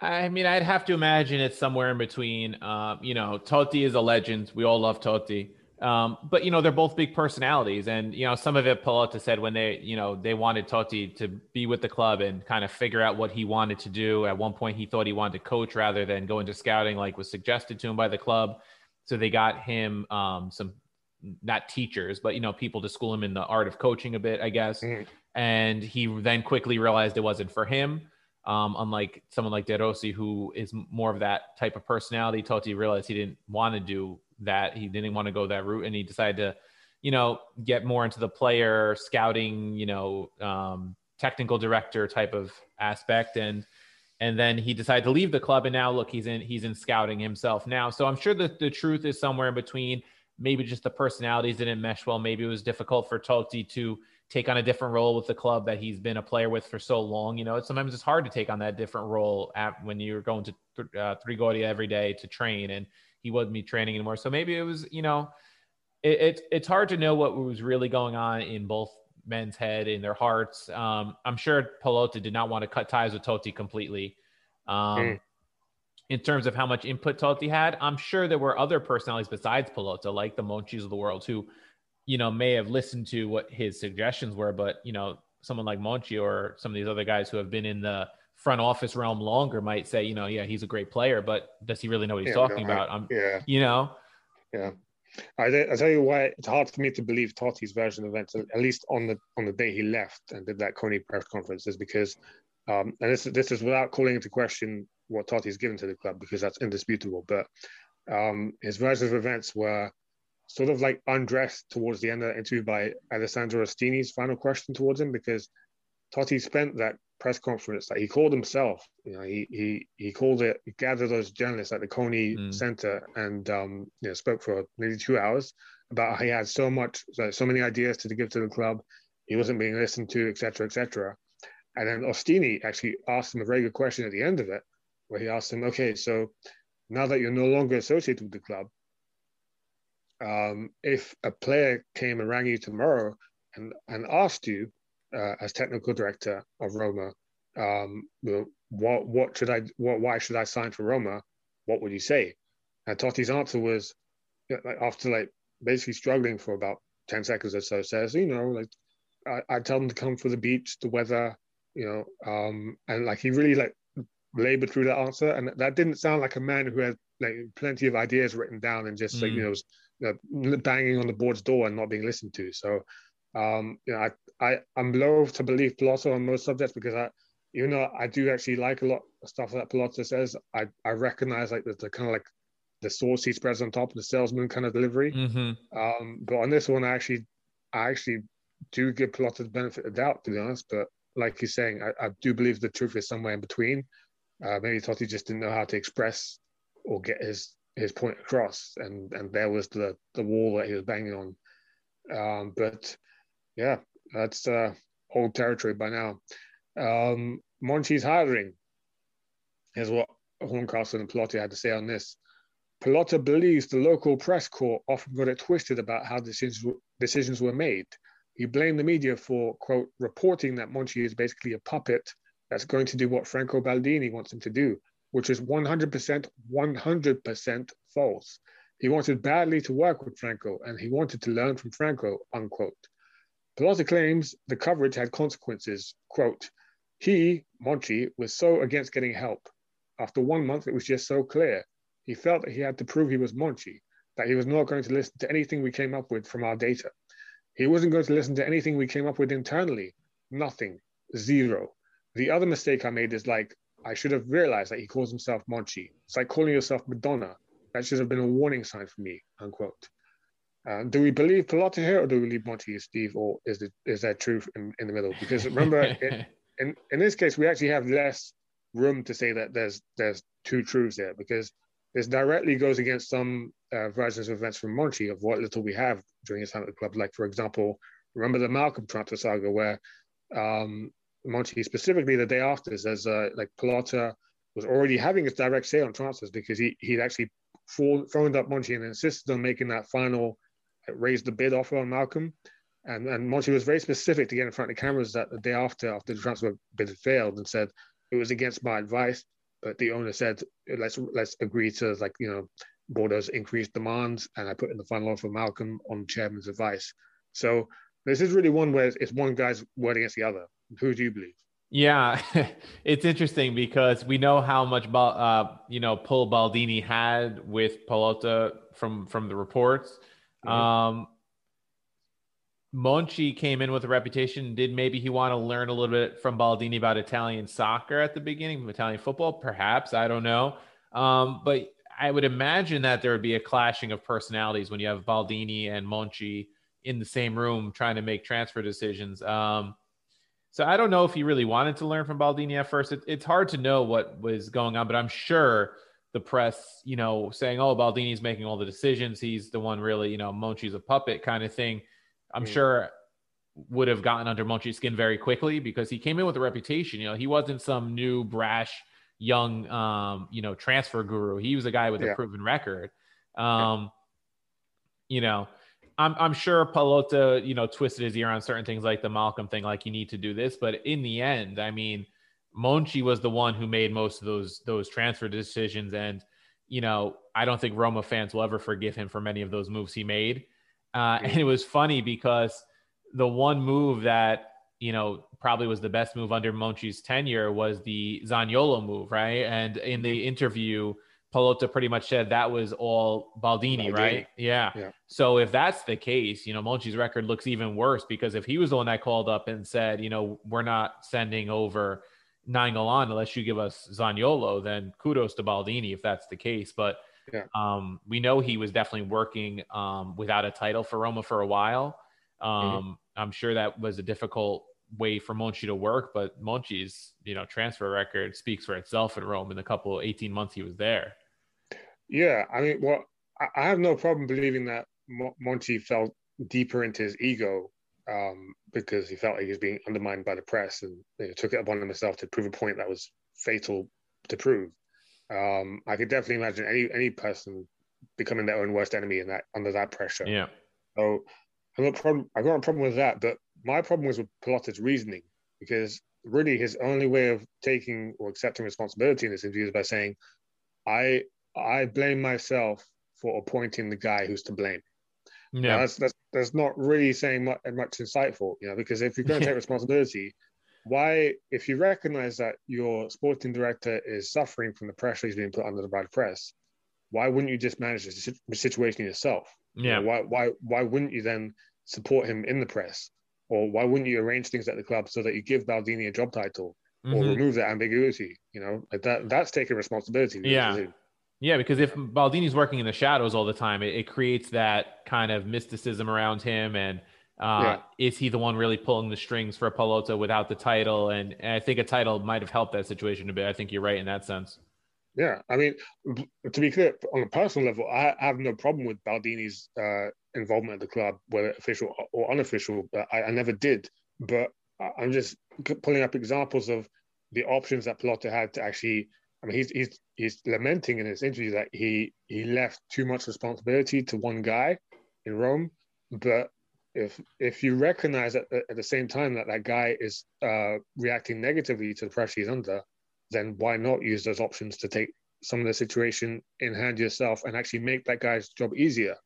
I mean, I'd have to imagine it's somewhere in between. Um, you know, Totti is a legend. We all love Totti. Um, but you know, they're both big personalities, and you know, some of it Pallotta said when they, you know, they wanted Totti to be with the club and kind of figure out what he wanted to do. At one point, he thought he wanted to coach rather than go into scouting, like was suggested to him by the club. So they got him um, some not teachers, but you know, people to school him in the art of coaching a bit, I guess. Mm. And he then quickly realized it wasn't for him. Um, unlike someone like De Rossi, who is more of that type of personality, Totti realized he didn't want to do that. He didn't want to go that route, and he decided to, you know, get more into the player scouting, you know, um, technical director type of aspect, and and then he decided to leave the club. And now look, he's in he's in scouting himself now. So I'm sure that the truth is somewhere in between. Maybe just the personalities didn't mesh well. Maybe it was difficult for Totti to take on a different role with the club that he's been a player with for so long. You know, sometimes it's hard to take on that different role at, when you're going to uh, Trigoria every day to train, and he wouldn't be training anymore. So maybe it was, you know, it, it it's hard to know what was really going on in both men's head in their hearts. Um, I'm sure Pallotta did not want to cut ties with Totti completely. Um, mm in terms of how much input Totti had. I'm sure there were other personalities besides Pallotta, like the Monchis of the world, who, you know, may have listened to what his suggestions were, but you know, someone like Monchi or some of these other guys who have been in the front office realm longer might say, you know, yeah, he's a great player, but does he really know what he's yeah, talking about? I'm, yeah, you know, yeah. I, I tell you why it's hard for me to believe Totti's version of events, at least on the on the day he left and did that CONI press conference, is because, um, and this this is without calling into question what Totti's given to the club because that's indisputable. But um, his version of events were sort of like undressed towards the end of the interview by Alessandro Ostini's final question towards him because Totti spent that press conference that he called himself. You know, he he he called it. He gathered those journalists at the CONI mm. Center and um, you know spoke for nearly two hours about how he had so much, so many ideas to give to the club. He wasn't being listened to, etc., etc. And then Ostini actually asked him a very good question at the end of it, where he asked him, okay, so now that you're no longer associated with the club, um, if a player came and rang you tomorrow and, and asked you uh, as technical director of Roma, um, what what should I what why should I sign for Roma? What would you say? And Totti's answer was like, after like basically struggling for about ten seconds or so, says you know like I, I tell them to come for the beach, the weather, you know, um, and like he really like labored through that answer, and that didn't sound like a man who had like plenty of ideas written down and just mm. like you mm. know, you know, banging on the board's door and not being listened to. So, um, you know, I I I'm loath to believe Pallotta on most subjects because I, even though I do actually like a lot of stuff that Pallotta says, I I recognize like the, the kind of like the sauce he spreads on top of the salesman kind of delivery. Mm-hmm. Um, but on this one, I actually I actually do give Pallotta the benefit of doubt, to be honest. But like he's saying, I, I do believe the truth is somewhere in between. Uh, maybe Totti just didn't know how to express or get his his point across, and and there was the the wall that he was banging on. Um, but yeah, that's uh, old territory by now. Um, Monchi's hiring. Here's what Horncastle and Pallotta had to say on this. Pallotta believes the local press corps often got it twisted about how decisions decisions were made. He blamed the media for quote reporting that Monchi is basically a puppet that's going to do what Franco Baldini wants him to do, which is 100%, 100% false. He wanted badly to work with Franco and he wanted to learn from Franco, unquote. Pallotta claims the coverage had consequences. Quote, he, Monchi, was so against getting help. After one month, it was just so clear. he felt that he had to prove he was Monchi, that he was not going to listen to anything we came up with from our data. He wasn't going to listen to anything we came up with internally. Nothing. Zero. The other mistake I made is like, I should have realized that he calls himself Monchi. It's like calling yourself Madonna. That should have been a warning sign for me, unquote. Uh, do we believe Pallotta here or do we believe Monchi, Steve, or is, it, is there truth in, in the middle? Because remember, in, in, in this case, we actually have less room to say that there's there's two truths there because this directly goes against some uh, versions of events from Monchi of what little we have during his time at the club. Like, for example, remember the Malcolm transfer saga where um, Monchi specifically the day after says uh, like Pallotta was already having his direct say on transfers because he he'd actually phoned up Monchi and insisted on making that final uh, raise the bid offer on Malcolm. And, and Monchi was very specific to get in front of the cameras that the day after, after the transfer bid had failed, and said it was against my advice. But the owner said, let's let's agree to like you know Bordeaux's increased demands, and I put in the final offer Malcolm on chairman's advice. So this is really one where it's one guy's word against the other. Who do you believe? Yeah, it's interesting because we know how much uh, you know pull Baldini had with Pallotta from from the reports. Mm-hmm. Um, Monchi came in with a reputation. Did maybe he want to learn a little bit from Baldini about Italian soccer at the beginning, Italian football? Perhaps I don't know. Um, but I would imagine that there would be a clashing of personalities when you have Baldini and Monchi in the same room trying to make transfer decisions. Um, so I don't know if he really wanted to learn from Baldini at first. It, it's hard to know what was going on, but I'm sure the press, you know, saying, "Oh, Baldini's making all the decisions. He's the one really, you know, Monchi's a puppet," kind of thing I'm mm. sure would have gotten under Monchi's skin very quickly because he came in with a reputation. You know, he wasn't some new brash young um, you know, transfer guru. He was a guy with yeah. a proven record. Um, yeah. you know, I'm I'm sure Pallotta, you know, twisted his ear on certain things like the Malcolm thing, like you need to do this. But in the end, I mean, Monchi was the one who made most of those those transfer decisions. And, you know, I don't think Roma fans will ever forgive him for many of those moves he made. Uh, and it was funny because the one move that you know probably was the best move under Monchi's tenure was the Zaniolo move, right? And in the interview, Pallotta pretty much said that was all Baldini, Baldini. right? Yeah. yeah. So if that's the case, you know, Monchi's record looks even worse because if he was the one that called up and said, you know, we're not sending over Nainggolan unless you give us Zaniolo, then kudos to Baldini if that's the case. But yeah. Um, we know he was definitely working um, without a title for Roma for a while. Mm-hmm. Um, mm-hmm. I'm sure that was a difficult way for Monchi to work, but Monchi's you know transfer record speaks for itself in Rome in the couple 18 months he was there. Yeah, I mean, well, I have no problem believing that Monchi felt deeper into his ego um, because he felt like he was being undermined by the press and you know, took it upon himself to prove a point that was fatal to prove. Um, I could definitely imagine any any person becoming their own worst enemy in that under that pressure. Yeah. So I've got a problem. I've got a problem with that, but my problem was with Pallotta's reasoning because really his only way of taking or accepting responsibility in this interview is by saying, "I I blame myself for appointing the guy who's to blame." Yeah, now that's, that's that's not really saying much, much insightful, you know, because if you're going to take responsibility, why, if you recognize that your sporting director is suffering from the pressure he's being put under by the press, why wouldn't you just manage the situation yourself? Yeah. You know, why, why, why wouldn't you then support him in the press? Or why wouldn't you arrange things at the club so that you give Baldini a job title mm-hmm. or remove that ambiguity? You know, like that, that's taking responsibility. Yeah. Yeah, because if Baldini's working in the shadows all the time, it, it creates that kind of mysticism around him and – uh, yeah. Is he the one really pulling the strings for Pallotta without the title? And, and, I think a title might have helped that situation a bit. I think you're right in that sense. Yeah, I mean, to be clear, on a personal level, I, have no problem with Baldini's uh, involvement at the club, whether official or unofficial. I, I never did, but I'm just pulling up examples of the options that Pallotta had to actually. I mean, he's he's he's lamenting in his interview that he he left too much responsibility to one guy in Rome, but if if you recognize at, at the same time that that guy is uh, reacting negatively to the pressure he's under, then why not use those options to take some of the situation in hand yourself and actually make that guy's job easier?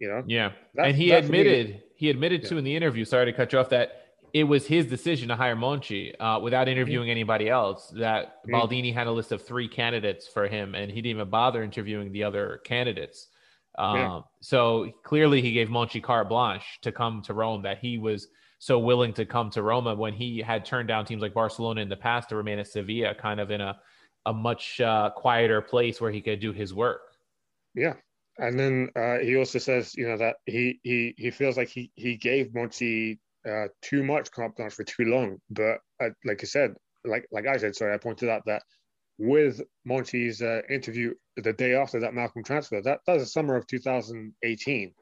You know? Yeah. That, and he admitted me, he admitted yeah. to in the interview. Sorry to cut you off. That it was his decision to hire Monchi uh, without interviewing anybody else. That Mm. Baldini had a list of three candidates for him, and he didn't even bother interviewing the other candidates. Um, Yeah. So clearly, he gave Monchi carte blanche to come to Rome. That he was so willing to come to Roma when he had turned down teams like Barcelona in the past to remain at Sevilla, kind of in a a much uh, quieter place where he could do his work. Yeah, and then uh, he also says, you know, that he he he feels like he he gave Monchi uh, too much blanche for too long. But uh, like I said, like like I said, sorry, I pointed out that with Monchi's uh, interview the day after that Malcolm transfer, that that was the summer of 2018.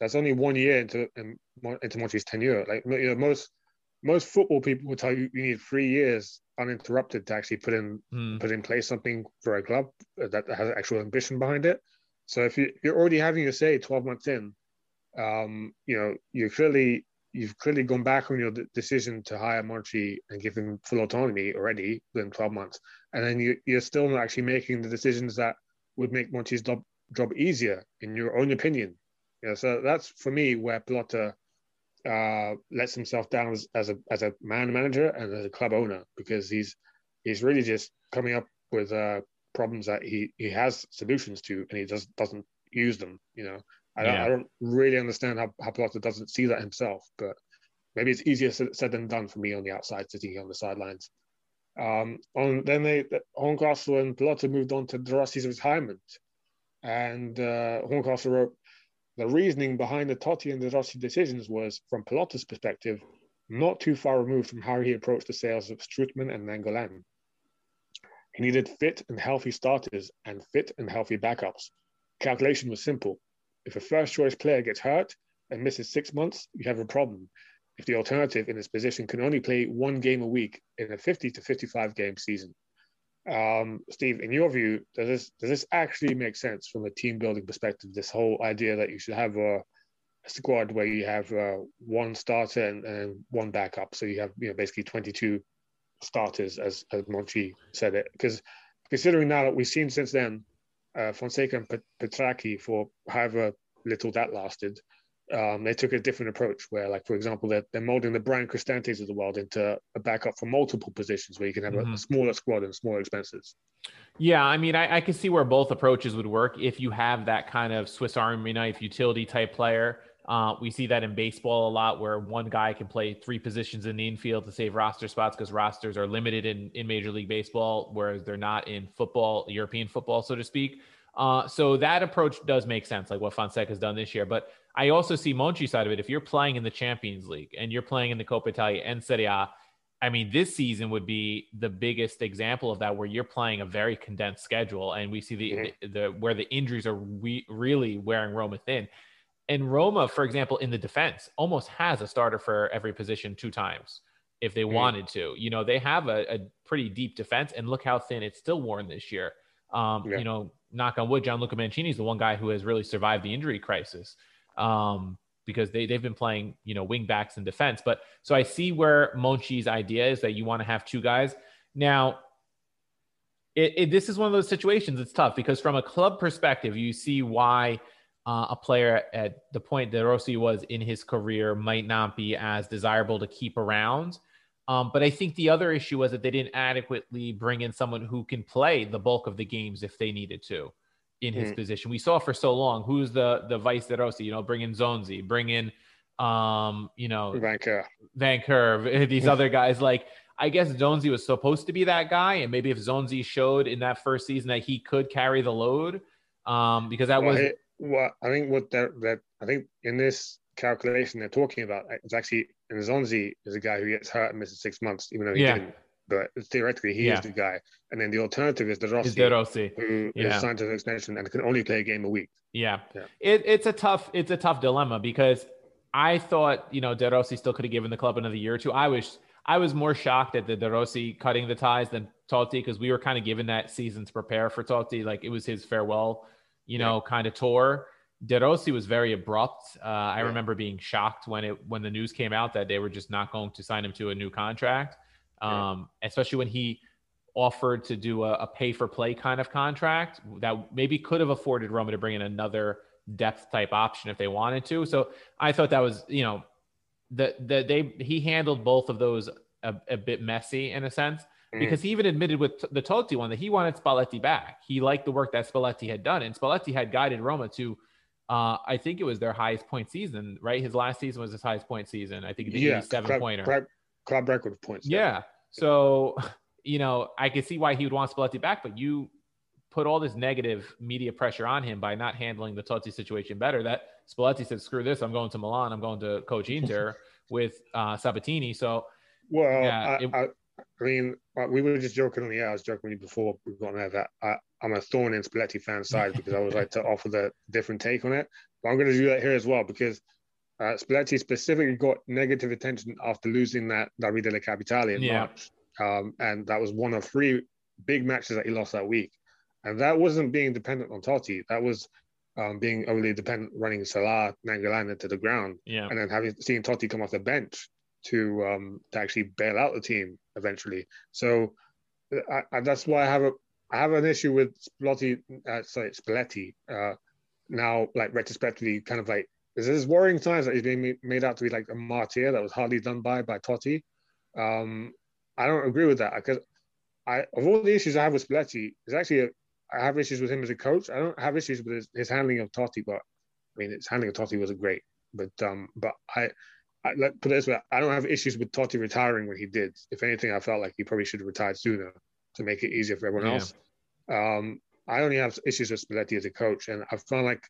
That's only one year into in, into Monchi's tenure. Like you know, most most football people will tell you you need three years uninterrupted to actually put in Hmm. put in place something for a club that has actual ambition behind it. So if you, you're already having your say 12 months in, um, you know, you're clearly you've clearly gone back on your d- decision to hire Monchi and give him full autonomy already within 12 months, and then you, you're still not actually making the decisions that would make Monchi's job job easier in your own opinion. Know, so that's for me where Pallotta uh, lets himself down as, as a as a man manager and as a club owner because he's he's really just coming up with uh, problems that he, he has solutions to and he just doesn't use them. You know, I don't, Yeah. I don't really understand how, how Pallotta doesn't see that himself, but maybe it's easier said than done for me on the outside, sitting here on the sidelines. Um, on then they Horncastle and Pallotta moved on to De Rossi's retirement, and uh, Horncastle wrote the reasoning behind the Totti and De Rossi decisions was, from Pallotta's perspective, not too far removed from how he approached the sales of Strootman and Nainggolan. He needed fit and healthy starters and fit and healthy backups. Calculation was simple. If a first choice player gets hurt and misses six months, you have a problem. If the alternative in his position can only play one game a week in a 50 to 55 game season. Um, Steve, in your view, does this does this actually make sense from a team building perspective? This whole idea that you should have a, a squad where you have uh, one starter and, and one backup, so you have you know basically 22 starters, as as Monchi said it. Because considering now that we've seen since then, uh, Fonseca and Petrachi for however little that lasted, um, they took a different approach. Where, like for example, they're, they're molding the Bryan Cristantes of the world into a backup for multiple positions, where you can have a, a smaller squad and smaller expenses. Yeah, I mean, I, I can see where both approaches would work if you have that kind of Swiss Army knife utility type player. Uh, we see that in baseball a lot, where one guy can play three positions in the infield to save roster spots because rosters are limited in, in Major League Baseball, whereas they're not in football, European football, so to speak. Uh, so that approach does make sense, like what Fonseca has done this year. But I also see Monchi's side of it. If you're playing in the Champions League and you're playing in the Coppa Italia and Serie A, I mean, this season would be the biggest example of that, where you're playing a very condensed schedule, and we see the Mhm. the, the where the injuries are re- really wearing Roma thin. And Roma, for example, in the defense, almost has a starter for every position two times if they Mhm. wanted to. You know, they have a, a pretty deep defense, and look how thin it's still worn this year. Um, Yeah. You know, knock on wood, Gianluca Mancini is the one guy who has really survived the injury crisis. Um, because they, they've been playing, you know, wing backs in defense. But so I see where Monchi's idea is that you want to have two guys. Now, it, it, this is one of those situations. It's tough because from a club perspective, you see why uh, a player at the point that Rossi was in his career might not be as desirable to keep around. Um, but I think the other issue was that they didn't adequately bring in someone who can play the bulk of the games if they needed to in his Mhm. position. We saw for so long who's the the vice de Rossi, you know, bring in Nzonzi, bring in um, you know, Vanker. Van Curve, these other guys. Like, I guess Nzonzi was supposed to be that guy, and maybe if Nzonzi showed in that first season that he could carry the load, um, because that Well, was he- well, I think what that that I think in this calculation they're talking about uh, it's actually Nzonzi is a guy who gets hurt and misses six months, even though he Yeah. didn't. But theoretically, he Yeah. is the guy. And then the alternative is the Rossi, is De Rossi. who is Yeah. signed to an extension and can only play a game a week. Yeah. Yeah. It, it's a tough it's a tough dilemma because I thought you know De Rossi still could have given the club another year or two. I was I was more shocked at the De Rossi cutting the ties than Totti because we were kind of given that season to prepare for Totti. Like it was his farewell, you know, kind of tour. De Rossi was very abrupt. Uh, I Yeah. remember being shocked when it when the news came out that they were just not going to sign him to a new contract, Yeah. um, especially when he offered to do a, a pay for play kind of contract that maybe could have afforded Roma to bring in another depth type option if they wanted to. So I thought that was, you know, that the, they he handled both of those a, a bit messy in a sense Mm. because he even admitted with the Totti one that he wanted Spalletti back. He liked the work that Spalletti had done, and Spalletti had guided Roma to, uh, I think it was their highest point season, right? His last season was his highest point season. I think he did yeah, seven club, pointer. club, club record of points. Yeah. So, you know, I could see why he would want Spalletti back, but you put all this negative media pressure on him by not handling the Totti situation better. That Spalletti said, "Screw this! I'm going to Milan. I'm going to coach Inter with uh, Sabatini." So, Well, Yeah, I, it- I, I mean, uh, we were just joking on the air. I was joking with you before we got on there that I, I'm a thorn in Spalletti fan side because I always like to offer the different take on it. But I'm going to do that here as well because uh, Spalletti specifically got negative attention after losing that Derby della Capitale in Yeah. March. Um, and that was one of three big matches that he lost that week. And that wasn't being dependent on Totti. That was um, being overly dependent, running Salah, Nangalana to the ground yeah, and then having seen Totti come off the bench to um, to actually bail out the team eventually. So I, I, that's why I have a I have an issue with Spalletti. Uh, sorry, Spalletti. Uh, now, like retrospectively, kind of like this worrying times that he's being made out to be like a martyr that was hardly done by by Totti. Um, I don't agree with that because I of all the issues I have with Spalletti, there's actually a, I have issues with him as a coach. I don't have issues with his, his handling of Totti, but I mean his handling of Totti wasn't great. But um, but I I, let put it this way: I don't have issues with Totti retiring when he did. If anything, I felt like he probably should have retired sooner to make it easier for everyone Yeah. else. Um, I only have issues with Spalletti as a coach, and I found like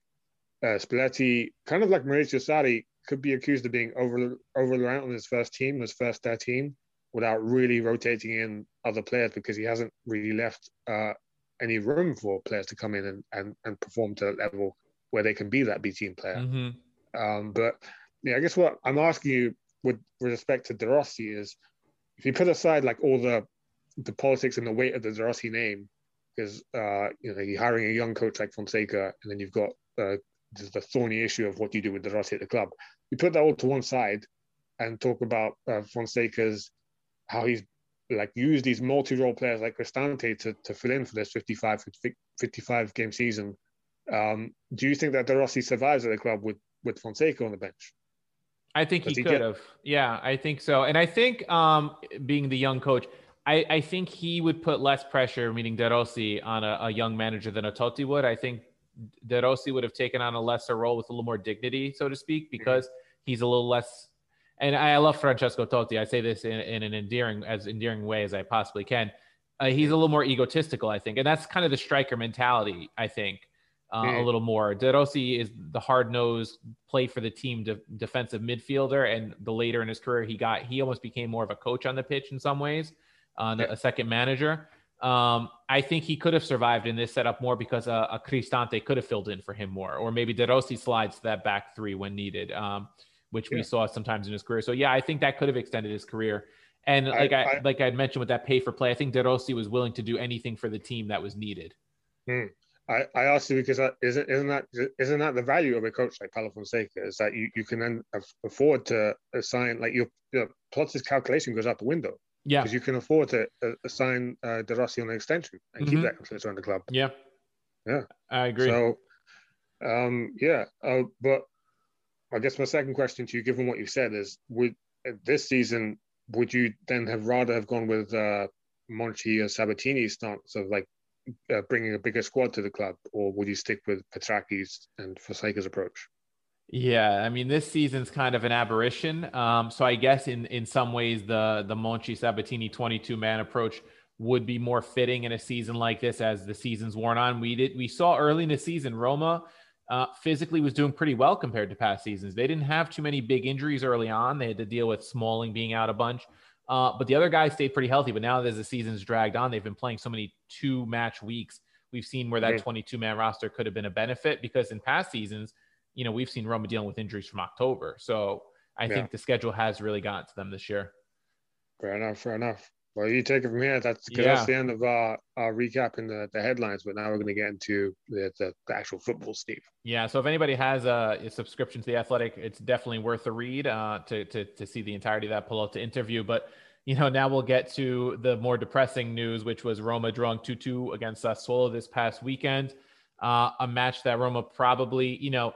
uh, Spalletti, kind of like Maurizio Sarri, could be accused of being over over reliant on his first team, his first thirteen, without really rotating in other players because he hasn't really left uh, any room for players to come in and, and, and perform to that level where they can be that B team player. hmm Um, but yeah, I guess what I'm asking you with respect to De Rossi is if you put aside like all the the politics and the weight of the De Rossi name, because uh, you know you're hiring a young coach like Fonseca, and then you've got uh, the thorny issue of what you do with De Rossi at the club. You put that all to one side and talk about uh, Fonseca's how he's like used these multi-role players like Cristante to, to fill in for this 55 55 game season. Um, do you think that De Rossi survives at the club with with Fonseca on the bench? I think he he could have. Yeah, I think so. And I think um, being the young coach, I, I think he would put less pressure, meaning De Rossi, on a, a young manager than a Totti would. I think De Rossi would have taken on a lesser role with a little more dignity, so to speak, because he's a little less. And I love Francesco Totti. I say this in, in an endearing, as endearing way as I possibly can. Uh, he's a little more egotistical, I think, and that's kind of the striker mentality. I think uh, a Mm. little more. De Rossi is the hard nosed, play for the team de- defensive midfielder, and the later in his career he got, he almost became more of a coach on the pitch in some ways, uh, Yeah. a second manager. Um, I think he could have survived in this setup more because uh, a Cristante could have filled in for him more, or maybe De Rossi slides to that back three when needed, um, which we saw sometimes in his career. So yeah, I think that could have extended his career. And I- like I, I- like I'd mentioned with that pay for play, I think De Rossi was willing to do anything for the team that was needed. I, I asked you because that, isn't isn't that isn't that the value of a coach like Paulo Fonseca is that you, you can then afford to assign like your, your Plot's calculation goes out the window Yeah, because you can afford to uh, assign uh, De Rossi on an extension and Mhm. keep that influence around the club. yeah, Yeah. I agree. So, um, yeah, uh, but I guess my second question to you, given what you said, is would uh, this season would you then have rather have gone with uh, Monchi or Sabatini's stance of like uh, bringing a bigger squad to the club, or would you stick with Petrachi's and Fonseca's approach? Yeah, I mean this season's kind of an aberration. Um, so I guess in in some ways the the Monchi Sabatini 22 man approach would be more fitting in a season like this as the season's worn on. We did we saw early in the season Roma uh, physically was doing pretty well compared to past seasons. They didn't have too many big injuries early on. They had to deal with Smalling being out a bunch. Uh, but the other guys stayed pretty healthy. But now as the season's dragged on, they've been playing so many two match weeks. We've seen where that Mhm. 22 man roster could have been a benefit because in past seasons, you know, we've seen Roma dealing with injuries from October. So I Yeah. think the schedule has really gotten to them this year. Fair enough. Fair enough. Well, you take it from here. That's Yeah. that's the end of our, our recap in the, the headlines. But now we're going to get into the, the, actual football, Steve. Yeah. So if anybody has a, a subscription to the Athletic, it's definitely worth a read uh, to, to to see the entirety of that Pallotta interview. But you know, now we'll get to the more depressing news, which was Roma drawing two two against Sassuolo this past weekend. Uh, a match that Roma probably, you know,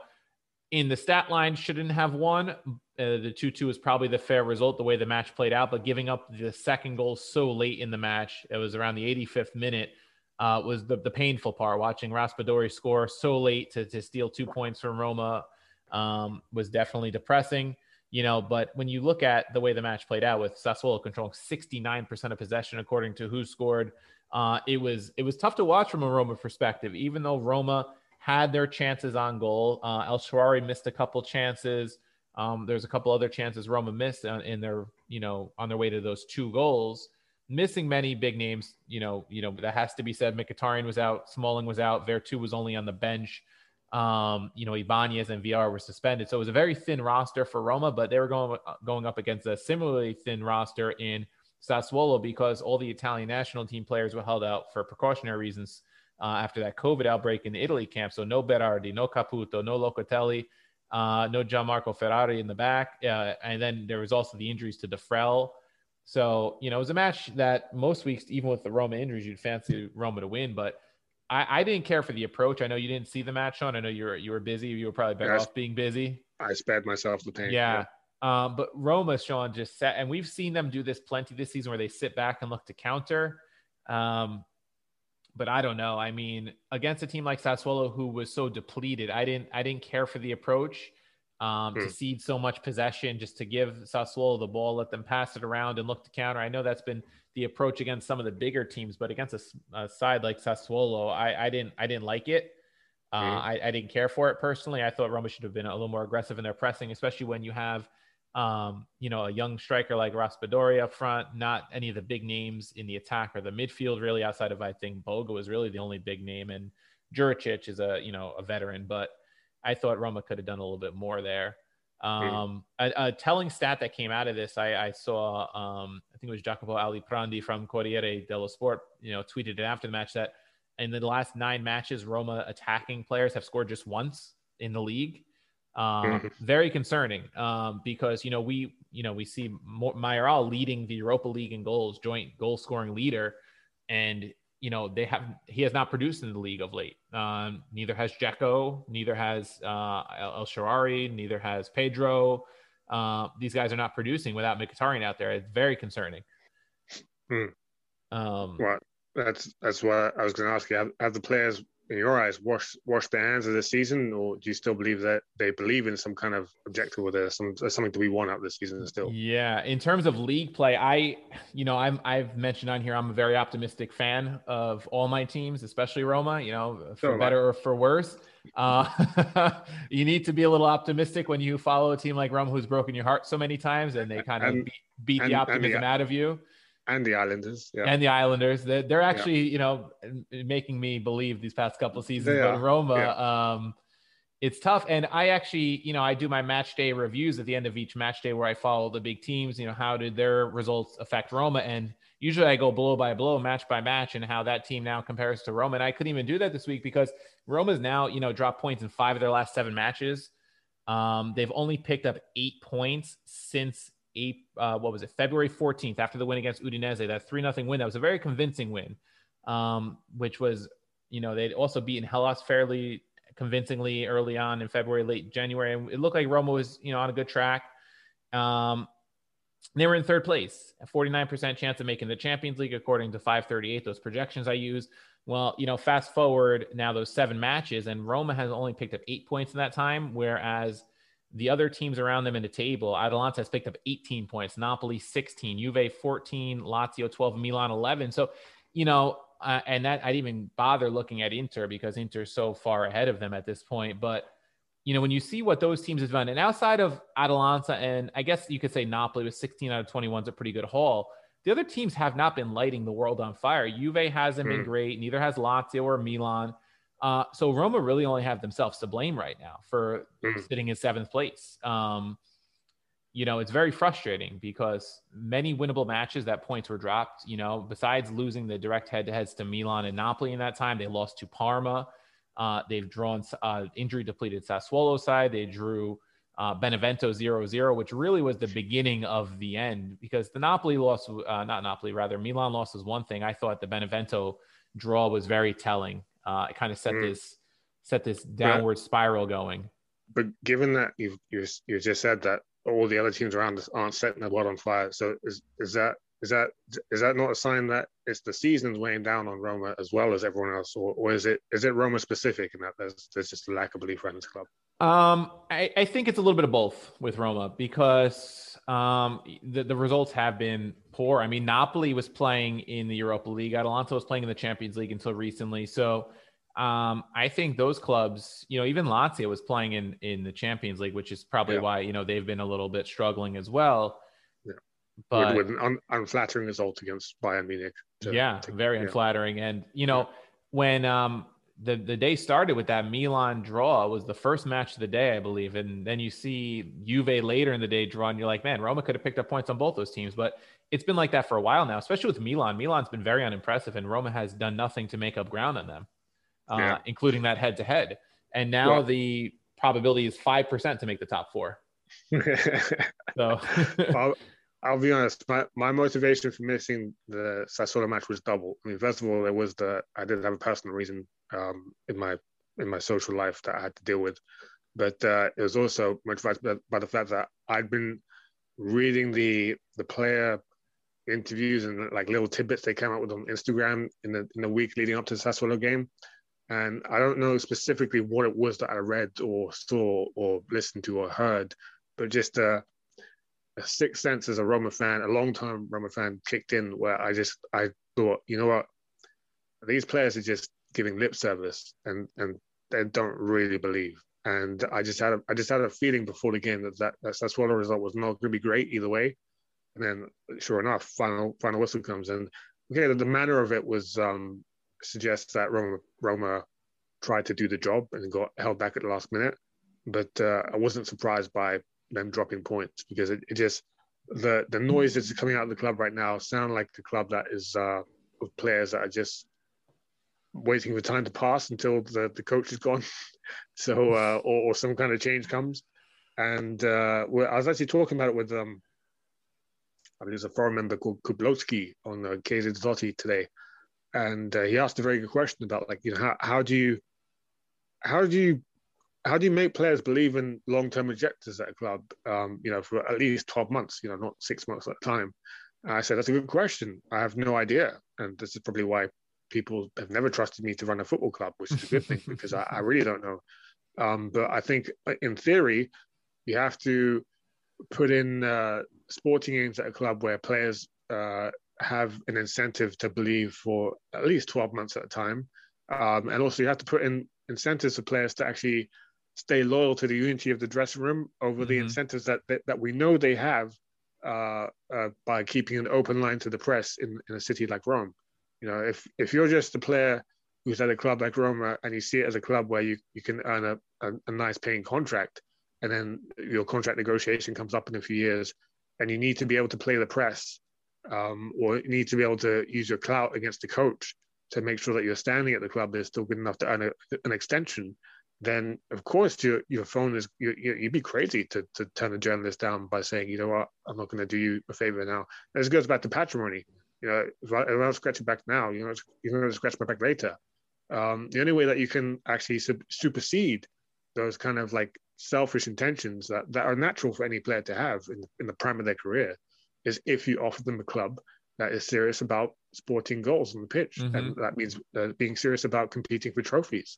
in the stat line shouldn't have won, uh, the 2 2 was probably the fair result the way the match played out, but giving up the second goal so late in the match, it was around the 85th minute, uh, was the, the painful part. Watching Raspadori score so late to, to steal two points from Roma um, was definitely depressing. You know, but when you look at the way the match played out with Sassuolo controlling 69% of possession according to WhoScored, uh, it was it was tough to watch from a Roma perspective. Even though Roma had their chances on goal, uh, El Shaarawy missed a couple chances. Um, there's a couple other chances Roma missed in their, you know, on their way to those two goals. Missing many big names, you know, you know that has to be said. Mkhitaryan was out, Smalling was out, Veretout was only on the bench. Um, you know, Ibanez and Villar were suspended, so it was a very thin roster for Roma. But they were going going up against a similarly thin roster in Sassuolo because all the Italian national team players were held out for precautionary reasons uh, after that COVID outbreak in the Italy camp. So no Berardi, no Caputo, no Locatelli uh, no Gianmarco Ferrari in the back. Uh, and then there was also the injuries to Defrel. So, you know, it was a match that most weeks, even with the Roma injuries, you'd fancy Roma to win. But I, I didn't care for the approach. I know you didn't see the match, Sean. I know you were you were busy. You were probably better off being busy. I spared myself the pain. Yeah. yeah. Um, but Roma, Sean, just sat, and we've seen them do this plenty this season where they sit back and look to counter. Um, but I don't know. I mean, against a team like Sassuolo who was so depleted, I didn't I didn't care for the approach um, to hmm. cede so much possession, just to give Sassuolo the ball, let them pass it around and look to counter. I know that's been the approach against some of the bigger teams, but against a, a side like Sassuolo, I, I didn't I didn't like it. Uh, mm. I, I, didn't care for it personally. I thought Roma should have been a little more aggressive in their pressing, especially when you have um, you know, a young striker like Raspadori up front, not any of the big names in the attack or the midfield, really outside of I think Boga was really the only big name, and Juricic is a you know a veteran, but I thought Roma could have done a little bit more there. Um, a, a, telling stat that came out of this, I, I saw, um, I think it was Jacopo Aliprandi from Corriere dello Sport, you know, tweeted it after the match that in the last nine matches, Roma attacking players have scored just once in the league. Um, mm-hmm. very concerning um, because you know we you know we see Mayoral leading the Europa League in goals, joint goal scoring leader, and you know they have he has not produced in the league of late. Um, neither has Dzeko, neither has uh, El Shaarawy, neither has Pedro. Uh, these guys are not producing without Mkhitaryan out there. It's very concerning. Hmm. Um, well, that's that's what I was going to ask you. Have, have the players in your eyes, wash wash their hands of the season, or do you still believe that they believe in some kind of objective or there's some there's something to be won out this season still? Yeah, in terms of league play, I you know I'm I've mentioned on here I'm a very optimistic fan of all my teams, especially Roma. You know, for so better or for worse. Uh, you need to be a little optimistic when you follow a team like Roma who's broken your heart so many times, and they kind of and, beat, beat and, the optimism the, out of you and the Islanders, yeah, and the Islanders. They're, they're actually, yeah. you know, making me believe these past couple seasons. But Roma, yeah. um, it's tough. And I actually, you know, I do my match day reviews at the end of each match day where I follow the big teams. You know, how did their results affect Roma? And usually I go blow by blow, match by match, and how that team now compares to Roma. And I couldn't even do that this week because Roma's now, you know, dropped points in five of their last seven matches. Um, they've only picked up eight points since uh, what was it, February 14th after the win against Udinese, that 3 nothing win. That was a very convincing win, um, which was, you know, they'd also beaten Hellas fairly convincingly early on in February, late January. And it looked like Roma was, you know, on a good track. Um, they were in third place, a 49% chance of making the Champions League, according to 538, those projections I use. Well, you know, fast forward now those seven matches, and Roma has only picked up eight points in that time, whereas the other teams around them in the table, Atalanta has picked up 18 points, Napoli 16, Juve 14, Lazio 12, Milan 11. So, you know, uh, and that I didn't even bother looking at Inter because Inter's so far ahead of them at this point. But, you know, when you see what those teams have done, and outside of Atalanta, and I guess you could say Napoli with 16 out of 21 is a pretty good haul. The other teams have not been lighting the world on fire. Juve hasn't mm. been great. Neither has Lazio or Milan. Uh, so Roma really only have themselves to blame right now for mm. sitting in seventh place. Um, you know, it's very frustrating because many winnable matches that points were dropped. You know, besides losing the direct head-to-heads to Milan and Napoli in that time, they lost to Parma. Uh, they've drawn uh, injury depleted Sassuolo side. They drew uh, Benevento 0-0, which really was the beginning of the end because the Napoli loss, uh, not Napoli, rather Milan loss was one thing. I thought the Benevento draw was very telling uh, it kind of set mm. this set this downward spiral going. But given that you've you you just said that all the other teams around us aren't setting the world on fire. So is is that is that is that not a sign that it's the season's weighing down on Roma as well as everyone else, or, or is it is it Roma specific in that there's there's just a lack of belief around this club? Um, I, I think it's a little bit of both with Roma because um, the, the results have been poor. I mean, Napoli was playing in the Europa League, Atalanta was playing in the Champions League until recently. So um, I think those clubs, you know, even Lazio was playing in in the Champions League, which is probably Yeah. why you know they've been a little bit struggling as well. Yeah. But with, with an un, unflattering result against Bayern Munich. to- yeah, to- very yeah. unflattering. And you know, when um the the day started with that Milan draw was the first match of the day, I believe, and then you see Juve later in the day draw, and you're like, man, Roma could have picked up points on both those teams, but it's been like that for a while now, especially with Milan. Milan's been very unimpressive, and Roma has done nothing to make up ground on them, uh, Yeah. including that head to head. And now Well- the probability is five percent to make the top four. So I'll, be honest. My, my motivation for missing the Sassuolo match was double. I mean, first of all, there was the I did have a personal reason um, in my in my social life that I had to deal with, but uh, it was also motivated by, by the fact that I'd been reading the the player interviews and like little tidbits they came out with on Instagram in the in the week leading up to the Sassuolo game. And I don't know specifically what it was that I read or saw or listened to or heard, but just uh, a sixth sense as a Roma fan, a long-time Roma fan, kicked in where I just I thought, you know what, these players are just giving lip service and and they don't really believe. And I just had a I just had a feeling before the game that that, that Sassuolo result was not going to be great either way. And then, sure enough, final final whistle comes and okay, the, the manner of it was um, suggests that Roma Roma tried to do the job and got held back at the last minute. But uh, I wasn't surprised by them dropping points because it, it just the the noise that's coming out of the club right now sound like the club that is uh, of players that are just waiting for time to pass until the, the coach is gone, so uh, or, or some kind of change comes. And uh, I was actually talking about it with um, I mean, there's a foreign member called Kublowski on uh, Chiesa di Totti today, and uh, he asked a very good question about like you know how how do you how do you how do you make players believe in long-term objectives at a club um, you know for at least 12 months you know not six months at a time? And i said that's a good question. I have no idea. And this is probably why people have never trusted me to run a football club which is a good thing because I, I really don't know. Um, but i think uh, in theory you have to put in uh, sporting aims at a club where players uh, have an incentive to believe for at least 12 months at a time. Um, and also you have to put in incentives for players to actually stay loyal to the unity of the dressing room over the Mhm. incentives that, that that we know they have uh, uh, by keeping an open line to the press in, in a city like Rome. You know, if if you're just a player who's at a club like Roma and you see it as a club where you, you can earn a, a, a nice paying contract, and then your contract negotiation comes up in a few years, and you need to be able to play the press, um, or you need to be able to use your clout against the coach to make sure that your standing at the club is still good enough to earn a, an extension, then of course your your phone is you, you, you'd be crazy to, to turn a journalist down by saying you know what I'm not going to do you a favor now. This goes back to patrimony. You know, if I, if I scratch your back now, you know, you're going to scratch my back later. Um, the only way that you can actually sub- supersede those kind of like selfish intentions that, that are natural for any player to have in, in the prime of their career is if you offer them a club that is serious about sporting goals on the pitch, Mhm. and that means uh, being serious about competing for trophies.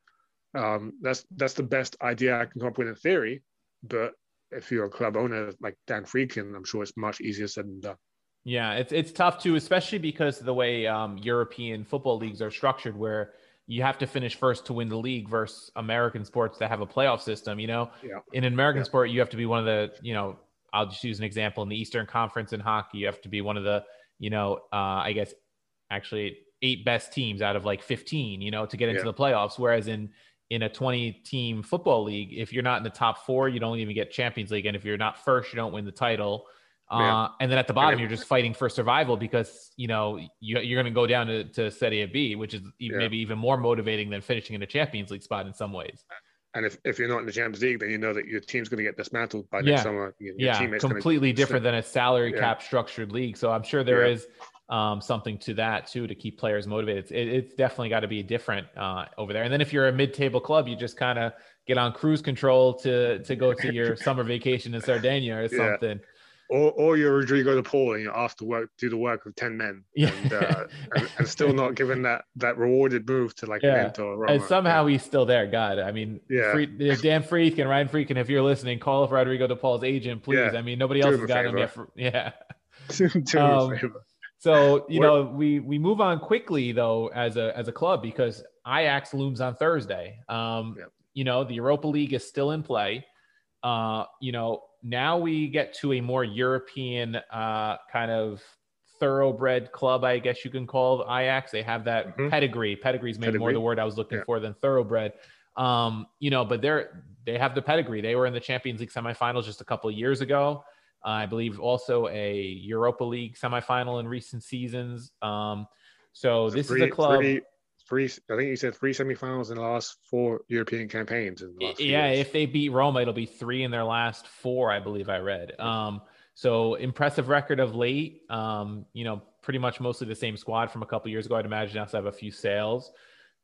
Um, that's that's the best idea I can come up with in theory, but if you're a club owner like Dan Friedkin, I'm sure it's much easier said than done. Yeah, it's it's tough too, especially because of the way um, European football leagues are structured, where you have to finish first to win the league versus American sports that have a playoff system. You know, Yeah. in an American Yeah. sport, you have to be one of the, you know, I'll just use an example in the Eastern Conference in hockey, you have to be one of the, you know, uh, I guess actually eight best teams out of like 15, you know, to get into Yeah. the playoffs. Whereas in in a 20 team football league, if you're not in the top four, you don't even get Champions League, and if you're not first, you don't win the title. Uh, and then at the bottom, Yeah. you're just fighting for survival because you know you, you're going to go down to, to Serie B, which is Yeah. maybe even more motivating than finishing in a Champions League spot in some ways. and if, if you're not in the Champions League, then you know that your team's going to get dismantled by next summer. Your, yeah, completely different than a salary Yeah. cap structured league. So I'm sure there Yeah. is um, something to that too to keep players motivated. It's, it, it's definitely got to be different uh, over there. And then if you're a mid-table club, you just kind of get on cruise control to to go to your summer vacation in Sardinia or Yeah. something. Or, or you're Rodrigo de Paul and you're asked to work, do the work of 10 men Yeah. and, uh, and, and still not given that, that rewarded move to like Yeah. an Inter or Roma. and somehow he's still there. God, I mean, Yeah. Free, Dan Freak and Ryan Friedkin, if you're listening, call Rodrigo de Paul's agent, please. Yeah. I mean, nobody Do else has got him yet. For, yeah. Do him a Um, favor. So you know we we move on quickly though as a as a club because Ajax looms on Thursday. Um, Yep. You know the Europa League is still in play. Uh, you know now we get to a more European uh, kind of thoroughbred club, I guess you can call Ajax. They have that Mhm. pedigree. Pedigree is maybe more the word I was looking Yeah. for than thoroughbred. Um, you know, but they're they have the pedigree. They were in the Champions League semifinals just a couple of years ago. Uh, I believe also a Europa League semifinal in recent seasons. Um, so this three, is a club. Three, three, I think you said three semifinals in the last four European campaigns. In the last yeah, if they beat Roma, it'll be three in their last four, I believe I read. Um, so impressive record of late. Um, you know, pretty much mostly the same squad from a couple years ago. I'd imagine also have a few sales.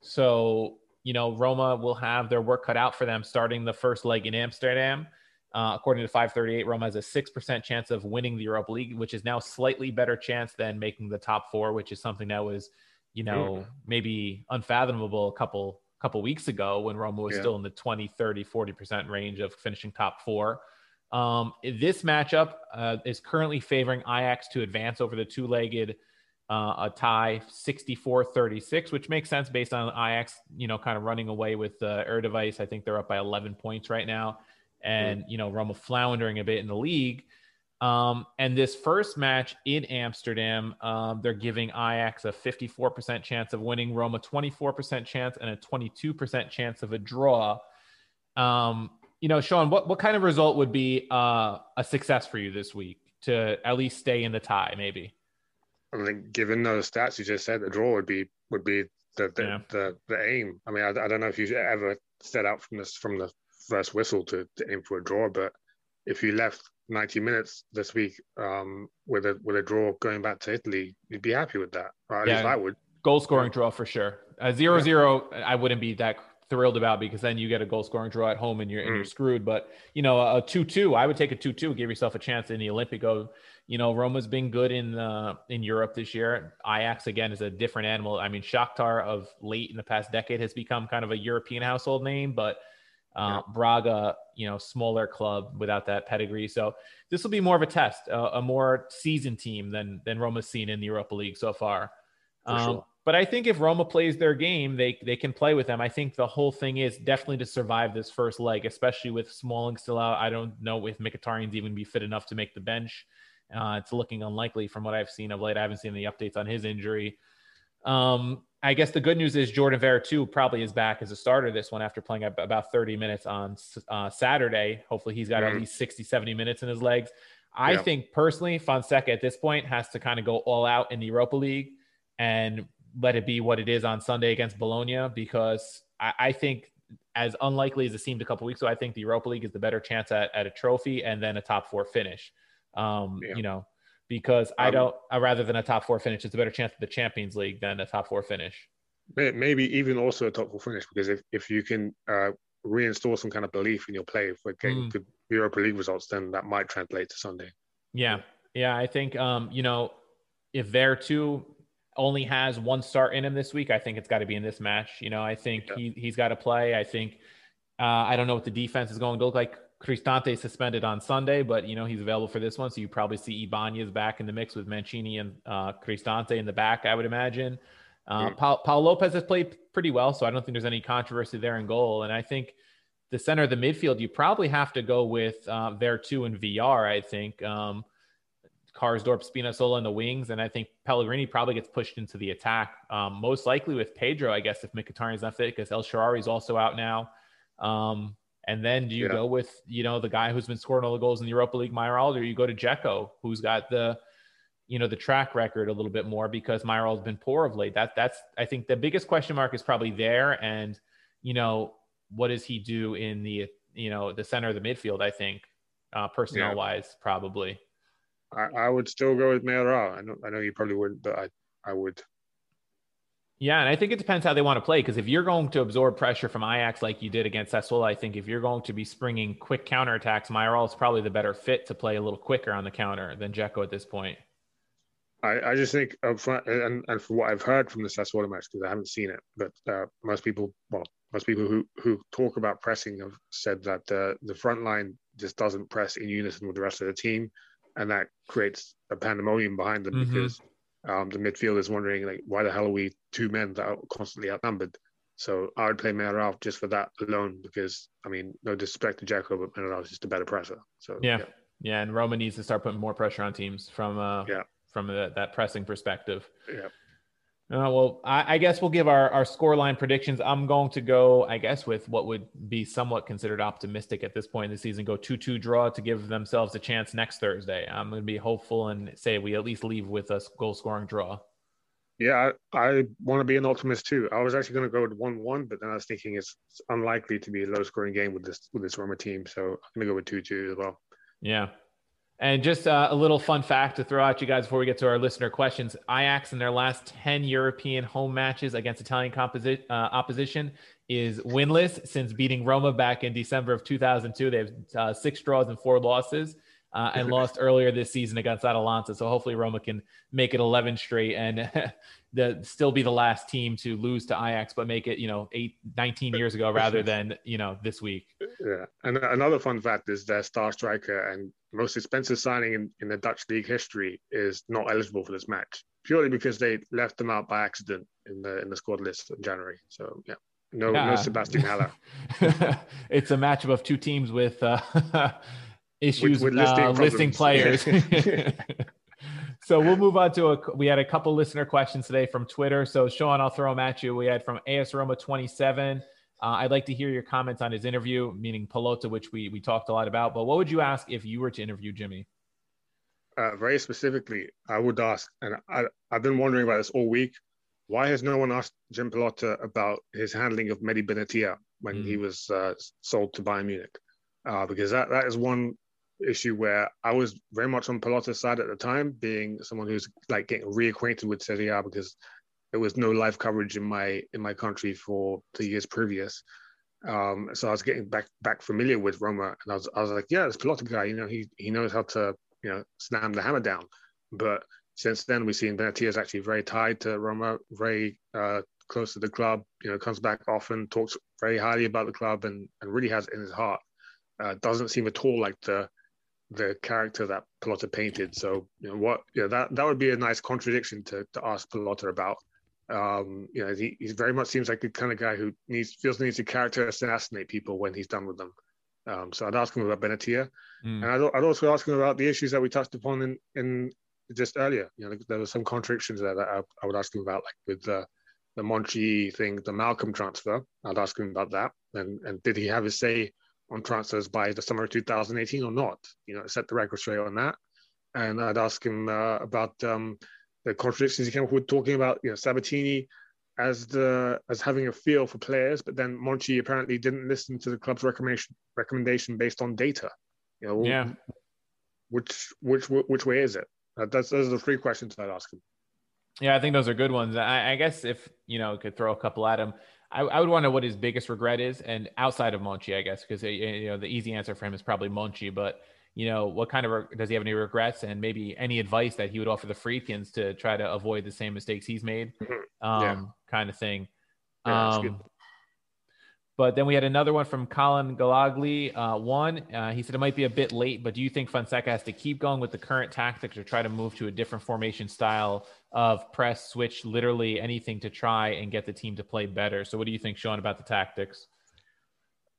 So you know, Roma will have their work cut out for them starting the first leg in Amsterdam. Uh, according to 538, Roma has a 6% chance of winning the Europa League, which is now slightly better chance than making the top four, which is something that was, you know, maybe unfathomable a couple couple weeks ago when Roma was Yeah. still in the 20, 30, 40% range of finishing top four. Um, this matchup uh, is currently favoring Ajax to advance over the two-legged uh, a tie 64-36, which makes sense based on Ajax, you know, kind of running away with the uh, Eredivisie. I think they're up by 11 points right now. And, you know, Roma floundering a bit in the league. Um, and this first match in Amsterdam, um, they're giving Ajax a 54% chance of winning, Roma 24% chance, and a 22% chance of a draw. Um, you know, Sean, what, what kind of result would be uh, a success for you this week to at least stay in the tie, maybe? I think given those stats you just said, the draw would be would be the the, Yeah. the, the aim. I mean, I, I don't know if you ever set out from this from the first whistle to, to aim for a draw, but if you left 90 minutes this week um, with a with a draw going back to Italy, you'd be happy with that. Least Yeah. I would. Goal scoring draw for sure. A zero zero, I wouldn't be that thrilled about because then you get a goal scoring draw at home and you're and you're screwed. But you know, a two two, I would take a two two, give yourself a chance in the Olimpico. You know, Roma's been good in uh, in Europe this year. Ajax again is a different animal. I mean, Shakhtar of late in the past decade has become kind of a European household name, but uh, Braga, you know, smaller club without that pedigree. So this will be more of a test, a, a more seasoned team than than Roma's seen in the Europa League so far. Um, sure. But I think if Roma plays their game, they they can play with them. I think the whole thing is definitely to survive this first leg, especially with Smalling still out. I don't know if Mkhitaryan's even be fit enough to make the bench. Uh, it's looking unlikely from what I've seen of late. I haven't seen any updates on his injury. Um, I guess the good news is Jordan Veretout probably is back as a starter this one after playing about 30 minutes on uh, Saturday. Hopefully he's got at Mhm. least 60, 70 minutes in his legs. I Yeah. think personally, Fonseca at this point has to kind of go all out in the Europa League and let it be what it is on Sunday against Bologna because I, I think as unlikely as it seemed a couple weeks ago, I think the Europa League is the better chance at, at a trophy and then a top four finish. Um, Yeah. You know, because I Um, don't, rather than a top four finish, it's a better chance of the Champions League than a top four finish. Maybe even also a top four finish because if, if you can uh, reinstall some kind of belief in your play for getting Mm. good Europa League results, then that might translate to Sunday. Yeah. Yeah. I think, um, you know, if Veretout only has one start in him this week, I think it's got to be in this match. You know, I think Yeah. he, he's got to play. I think, uh, I don't know what the defense is going to look like. Cristante suspended on Sunday, but you know, he's available for this one. So you probably see Ibanez back in the mix with Mancini and uh, Cristante in the back, I would imagine. Uh, Mm. Paul, Pau Lopez has played pretty well, so I don't think there's any controversy there in goal. And I think the center of the midfield, you probably have to go with uh, Veretout and Villar. I think um, Karsdorp, Spinazzola in the wings, and I think Pellegrini probably gets pushed into the attack. Um, most likely with Pedro, I guess, if Mkhitaryan's not fit, because El Shaarawy is also out now. Um, and then do you Yeah. go with you know the guy who's been scoring all the goals in the Europa League, Mayoral, or you go to Dzeko, who's got the you know the track record a little bit more because Mayoral's been poor of late. That that's I think the biggest question mark is probably there, and you know what does he do in the you know the center of the midfield? I think uh, personnel wise, probably. I, I would still go with Mayoral. I know I know you probably wouldn't, but I I would. Yeah, and I think it depends how they want to play. Because if you're going to absorb pressure from Ajax like you did against Sassuolo, I think if you're going to be springing quick counterattacks, Mayoral is probably the better fit to play a little quicker on the counter than Dzeko at this point. I, I just think up front, and, and from what I've heard from the Sassuolo match, because I haven't seen it, but uh, most people, well, most people who, who talk about pressing have said that uh, the front line just doesn't press in unison with the rest of the team, and that creates a pandemonium behind them mm-hmm. because um, the midfield is wondering like, why the hell are we two men that are constantly outnumbered? So I would play Mayoral just for that alone because I mean, no disrespect to Dzeko, but Mayoral is just a better presser. So yeah. yeah, yeah, and Roma needs to start putting more pressure on teams from uh, yeah from that, that pressing perspective. Yeah. Uh, well, I, I, guess we'll give our, our scoreline predictions. I'm going to go, I guess, with what would be somewhat considered optimistic at this point in the season. Go 2 2 draw to give themselves a chance next Thursday. I'm going to be hopeful and say we at least leave with a goal scoring draw. Yeah, I, I want to be an optimist too. I was actually going to go with 1 1, but then I was thinking it's, it's unlikely to be a low scoring game with this with this Roma team. So I'm going to go with 2 2 as well. Yeah, and just uh, a little fun fact to throw at you guys before we get to our listener questions Ajax in their last 10 European home matches against Italian composi- uh, opposition is winless since beating Roma back in December of 2002. They have uh, six draws and four losses. Uh, and lost earlier this season against Atalanta. So hopefully Roma can make it 11 straight and the, still be the last team to lose to Ajax, but make it, you know, eight, 19 years ago rather than, you know, this week. Yeah. And another fun fact is their star striker and most expensive signing in, in the Dutch league history is not eligible for this match purely because they left them out by accident in the in the squad list in January. So yeah, no yeah. no Sebastian Haller. it's a matchup of two teams with uh, issues with, with listing, uh, listing players. so we'll move on to a. We had a couple listener questions today from Twitter. So Sean, I'll throw them at you. We had from AS Roma twenty seven. Uh, I'd like to hear your comments on his interview, meaning Pallotta, which we we talked a lot about. But what would you ask if you were to interview Jimmy? Uh, very specifically, I would ask, and I, I've been wondering about this all week. Why has no one asked Jim Pallotta about his handling of Mehdi Benatia when mm. he was uh, sold to Bayern Munich? Uh, because that, that is one issue where I was very much on Pallotta's side at the time, being someone who's like getting reacquainted with Serie A because there was no live coverage in my in my country for the years previous. Um, so I was getting back back familiar with Roma, and I was I was like, yeah, this Pallotta guy, you know, he he knows how to you know slam the hammer down. But since then, we've seen Benatia is actually very tied to Roma, very uh, close to the club. You know, comes back often, talks very highly about the club, and and really has it in his heart. Uh, doesn't seem at all like the the character that Pallotta painted. So you know what, yeah, that that would be a nice contradiction to to ask Pallotta about. Um, you know, he, he very much seems like the kind of guy who needs feels the need to character assassinate people when he's done with them. Um, so I'd ask him about Benatia, mm. and I'd, I'd, also ask him about the issues that we touched upon in, in just earlier. You know, there were some contradictions there that I, I would ask him about, like with the the Monchi thing, the Malcolm transfer. I'd ask him about that, and and did he have a say on transfers by the summer of 2018 or not? You know, set the record straight on that. And I'd ask him uh, about um, the contradictions he came up with talking about you know Sabatini as the as having a feel for players, but then Monchi apparently didn't listen to the club's recommendation recommendation based on data. You know, yeah. Which which which way is it? Uh, that's those are the three questions I'd ask him. Yeah, I think those are good ones. I, I guess if you know could throw a couple at him, I, I, would want to know what his biggest regret is, and outside of Monchi, I guess, because you know the easy answer for him is probably Monchi, but you know, what kind of does he have any regrets and maybe any advice that he would offer the Friedkins to try to avoid the same mistakes he's made, mm-hmm. um, yeah. kind of thing. Yeah, um, but then we had another one from Colin Galagli. Uh, one, uh, he said it might be a bit late, but do you think Fonseca has to keep going with the current tactics or try to move to a different formation style of press, switch, literally anything to try and get the team to play better? So, what do you think, Sean, about the tactics?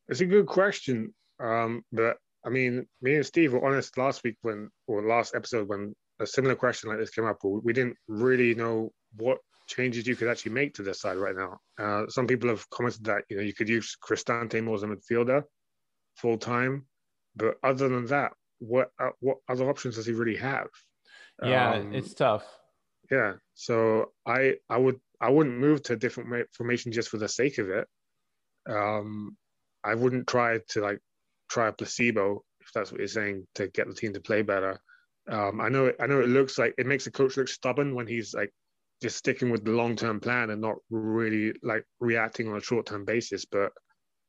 It's a good question, um, but I mean, me and Steve were honest last week when, or last episode when a similar question like this came up. We didn't really know what changes you could actually make to this side right now. Uh, some people have commented that you know you could use Cristante more as a midfielder full time, but other than that, what uh, what other options does he really have? Yeah, um, it's tough. Yeah, so I I would I wouldn't move to a different formation just for the sake of it. Um, I wouldn't try to like try a placebo if that's what you're saying to get the team to play better. Um, I know I know it looks like it makes the coach look stubborn when he's like just sticking with the long term plan and not really like reacting on a short term basis. But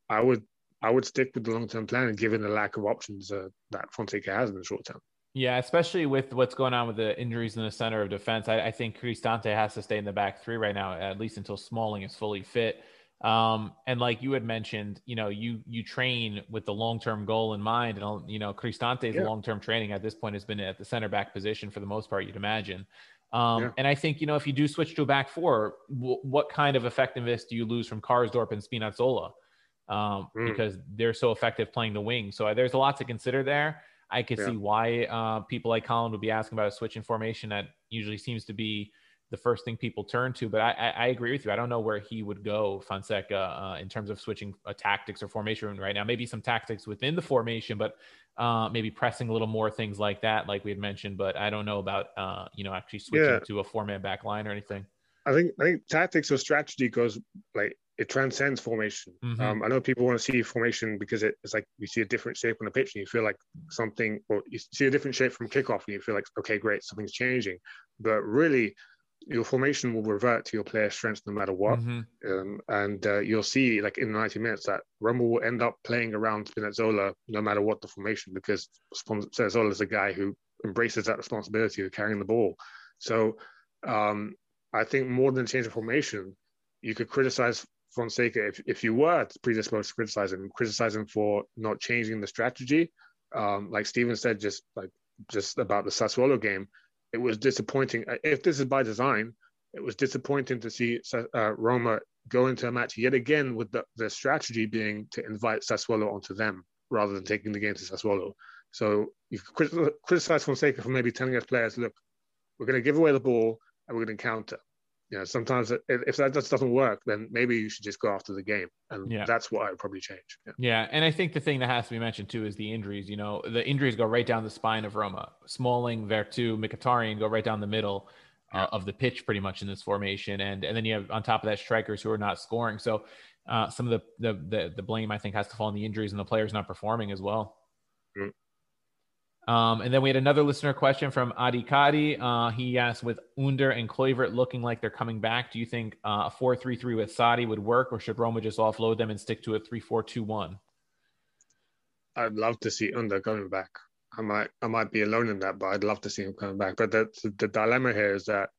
I would I would stick with the long term plan, given the lack of options uh, that Fonseca has in the short term. Yeah, especially with what's going on with the injuries in the center of defense, I, I think Cristante has to stay in the back three right now, at least until Smalling is fully fit. Um, and like you had mentioned, you know, you you train with the long term goal in mind, and you know, Cristante's yeah. long term training at this point has been at the center back position for the most part. You'd imagine. Um, yeah. And I think you know if you do switch to a back four, w- what kind of effectiveness do you lose from Karsdorp and Spinazzola? Um, mm. Because they're so effective playing the wing. So uh, there's a lot to consider there. I could yeah. see why uh, people like Colin would be asking about a switch in formation that usually seems to be the first thing people turn to. But I, I, I agree with you. I don't know where he would go, Fonseca, uh, in terms of switching a tactics or formation right now. Maybe some tactics within the formation, but uh, maybe pressing a little more things like that, like we had mentioned. But I don't know about uh, you know actually switching yeah. to a four man back line or anything. I think I think tactics or strategy goes like it transcends formation. Mm-hmm. Um, I know people want to see formation because it, it's like you see a different shape on the pitch and you feel like something, or you see a different shape from kickoff and you feel like okay, great, something's changing. But really, your formation will revert to your player strengths no matter what. Mm-hmm. Um, and uh, you'll see, like in the 90 minutes, that Roma will end up playing around Spinazzola no matter what the formation, because Spinazzola is a guy who embraces that responsibility of carrying the ball. So um, I think more than change of formation, you could criticize Fonseca if, if you were predisposed to criticize him, criticize him for not changing the strategy. Um, like Steven said, just like just about the Sassuolo game, it was disappointing. Uh, if this is by design, it was disappointing to see uh, Roma go into a match yet again with the, the strategy being to invite Sassuolo onto them rather than taking the game to Sassuolo. So you criticize Fonseca for maybe telling his players, look, we're going to give away the ball and we're going to counter. You know, sometimes if that just doesn't work, then maybe you should just go after the game, and yeah. that's what I would probably change. Yeah. yeah, and I think the thing that has to be mentioned too is the injuries. You know, the injuries go right down the spine of Roma. Smalling, Veretout, Mkhitaryan go right down the middle uh, of the pitch, pretty much in this formation, and and then you have on top of that strikers who are not scoring. So uh, some of the, the, the the blame I think has to fall on the injuries and the players not performing as well. Mm-hmm. Um, and then we had another listener question from Adi Kadi. Uh, he asked, with Under and Kluivert looking like they're coming back, do you think uh, a 4 3 3 with Sarri would work, or should Roma just offload them and stick to a 3 4 2 1? I'd love to see Under coming back. I might I might be alone in that, but I'd love to see him coming back. But the, the dilemma here is that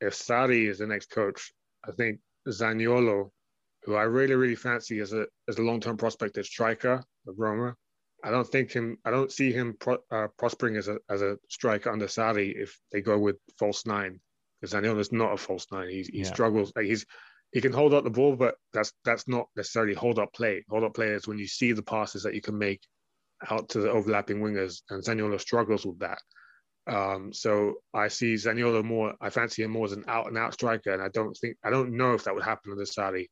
if Sarri is the next coach, I think Zaniolo, who I really, really fancy as a as a long term prospect as striker of Roma, I don't think him. I don't see him pro, uh, prospering as a as a striker under Sarri if they go with false nine, because Zaniolo is not a false nine. He he yeah. struggles. Like he's he can hold up the ball, but that's that's not necessarily hold up play. Hold up play is when you see the passes that you can make out to the overlapping wingers, and Zaniolo struggles with that. Um, so I see Zaniolo more. I fancy him more as an out and out striker, and I don't think I don't know if that would happen under Sarri.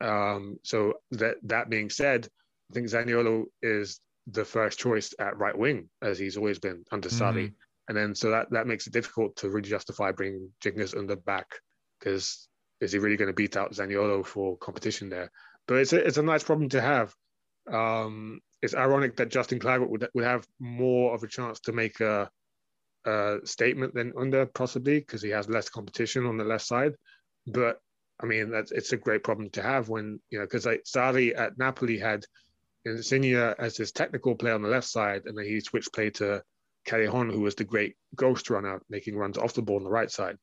Um, so that that being said, I think Zaniolo is the first choice at right wing as he's always been under. Mm. And then so that, that makes it difficult to really justify bringing Cengiz Under back because is he really going to beat out Zaniolo for competition there? But it's a, it's a nice problem to have. Um, it's ironic that Justin Kluivert would, would have more of a chance to make a, a statement than Under possibly because he has less competition on the left side. But I mean, that's it's a great problem to have when you know because like Sarri at Napoli had Insigne as his technical player on the left side, and then he switched play to Callejon, who was the great ghost runner, making runs off the ball on the right side.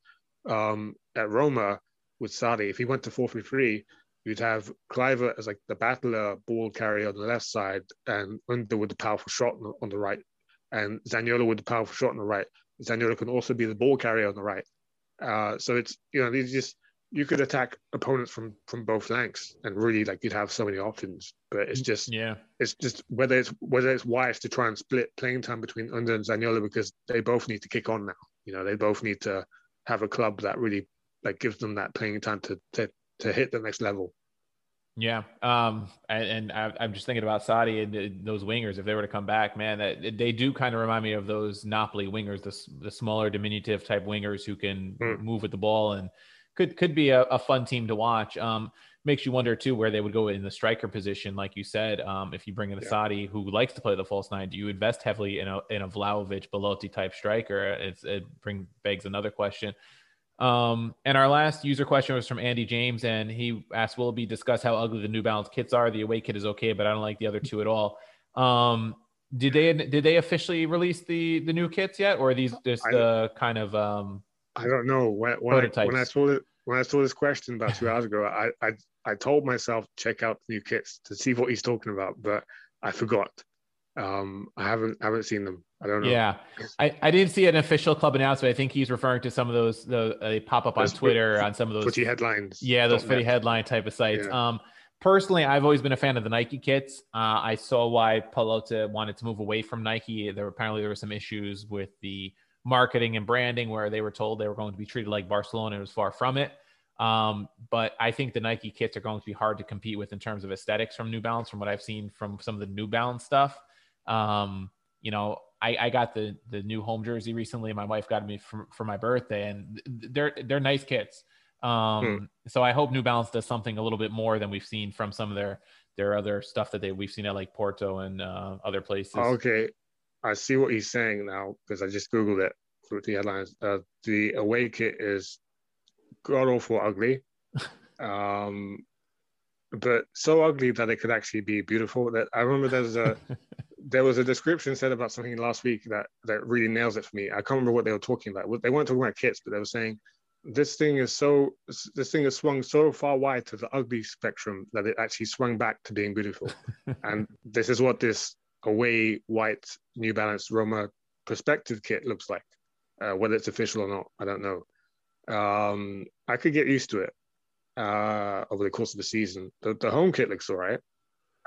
Um, at Roma with Sarri, if he went to 4 3 3, you'd have Kluivert as like the battler ball carrier on the left side, and Under with the powerful shot on the, right, and Zaniolo with the powerful shot on the right. Zaniolo can also be the ball carrier on the right. Uh, so it's you know these just you could attack opponents from from both flanks and really like you'd have so many options but it's just yeah it's just whether it's whether it's wise to try and split playing time between Under and Zaniolo because they both need to kick on now you know they both need to have a club that really like gives them that playing time to to, to hit the next level yeah, um, and, and I, am just thinking about Sarri and those wingers. If they were to come back, man, that they do kind of remind me of those Napoli wingers, the, the smaller, diminutive type wingers who can mm. move with the ball and could could be a, a fun team to watch. Um, makes you wonder too where they would go in the striker position, like you said. Um, if you bring in a Sarri who likes to play the false nine, do you invest heavily in a in a Vlahovic Belotti type striker? It's, it bring begs another question. Um, and our last user question was from Andy James, and he asked, "Will it be discussed how ugly the New Balance kits are? The away kit is okay, but I don't like the other two at all." Um, did they did they officially release the the new kits yet, or are these just the kind of um? I don't know when when I, when I saw it when I saw this question about two hours ago. I I I told myself check out the new kits to see what he's talking about, but I forgot. Um, I haven't haven't seen them. I don't know. Yeah, I, I didn't see an official club announcement. I think he's referring to some of those the they pop up on those Twitter on some of those footy headlines. Yeah, those footy headline type of sites. Yeah. Um, personally, I've always been a fan of the Nike kits. Uh, I saw why Pallotta wanted to move away from Nike. There apparently there were some issues with the marketing and branding where they were told they were going to be treated like Barcelona. It was far from it. Um, but I think the Nike kits are going to be hard to compete with in terms of aesthetics from New Balance, from what I've seen from some of the New Balance stuff. Um, you know, I, I got the the new home jersey recently. My wife got me for, for my birthday, and they're they're nice kits. Um, hmm. So I hope New Balance does something a little bit more than we've seen from some of their their other stuff that they we've seen at like Porto and uh, other places. Okay, I see what he's saying now because I just googled it through the headlines. Uh, the away kit is god awful ugly, um, but so ugly that it could actually be beautiful. That I remember there's a there was a description said about something last week that that really nails it for me. I can't remember what they were talking about. They weren't talking about kits, but they were saying this thing is so this thing has swung so far wide to the ugly spectrum that it actually swung back to being beautiful. and this is what this away white New Balance Roma perspective kit looks like. Uh, whether it's official or not, I don't know. Um, I could get used to it uh, over the course of the season. The, the home kit looks all right.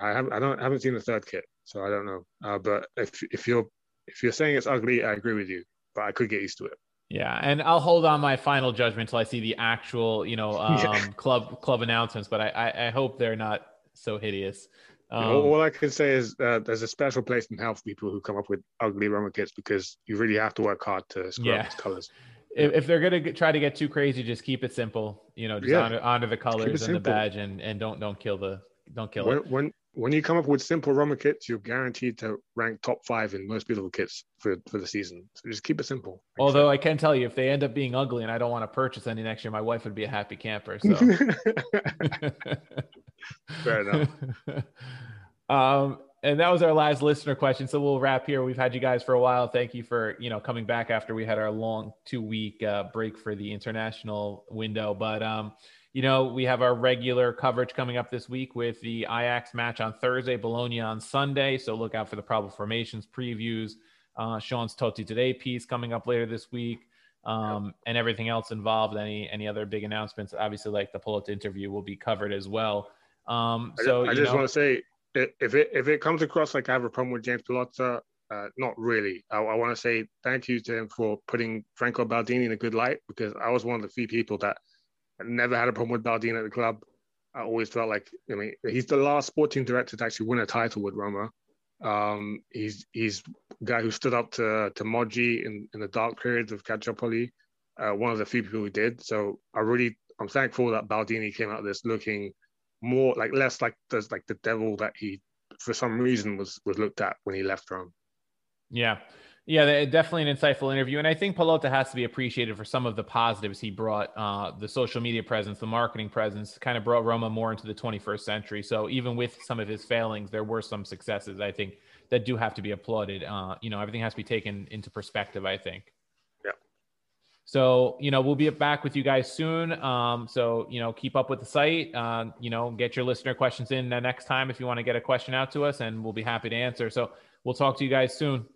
I haven't I don't I haven't seen the third kit, so I don't know. Uh, but if if you're if you're saying it's ugly, I agree with you. But I could get used to it. Yeah, and I'll hold on my final judgment until I see the actual, you know, um, yeah. club club announcements. But I, I, I hope they're not so hideous. Um, all, I can say is uh, there's a special place in hell for people who come up with ugly Roma kits because you really have to work hard to screw yeah. up colors. If, if, they're gonna get, try to get too crazy, just keep it simple. You know, just yeah. honor, honor the colors and the badge, and and don't don't kill the don't kill when, it. When when you come up with simple Roma kits, you're guaranteed to rank top five in most beautiful kits for, for the season. So just keep it simple. Although I can tell you, if they end up being ugly and I don't want to purchase any next year, my wife would be a happy camper. So fair enough. um, and that was our last listener question. So we'll wrap here. We've had you guys for a while. Thank you for you know coming back after we had our long two week uh, break for the international window. But um, you know, we have our regular coverage coming up this week with the Ajax match on Thursday, Bologna on Sunday. So look out for the probable formations previews. Uh, Sean's Totti Today piece coming up later this week. Um, and everything else involved. Any any other big announcements? Obviously, like the Pallotta interview will be covered as well. Um, so I, I just want to say, if it if it comes across like I have a problem with James Pallotta, uh, not really. I, I want to say thank you to him for putting Franco Baldini in a good light because I was one of the few people that never had a problem with Baldini at the club. I always felt like I mean he's the last sporting director to actually win a title with Roma. Um, he's he's guy who stood up to to Moggi in, in the dark periods of Calciopoli. Uh, one of the few people who did. So I really I'm thankful that Baldini came out of this looking more like less like there's like the devil that he for some reason was was looked at when he left Rome. Yeah. Yeah, definitely an insightful interview, and I think Pallotta has to be appreciated for some of the positives he brought. Uh, the social media presence, the marketing presence, kind of brought Roma more into the 21st century. So even with some of his failings, there were some successes I think that do have to be applauded. Uh, you know, everything has to be taken into perspective. I think. So you know, we'll be back with you guys soon. Um, so you know, keep up with the site. Uh, you know, get your listener questions in the next time if you want to get a question out to us, and we'll be happy to answer. So we'll talk to you guys soon.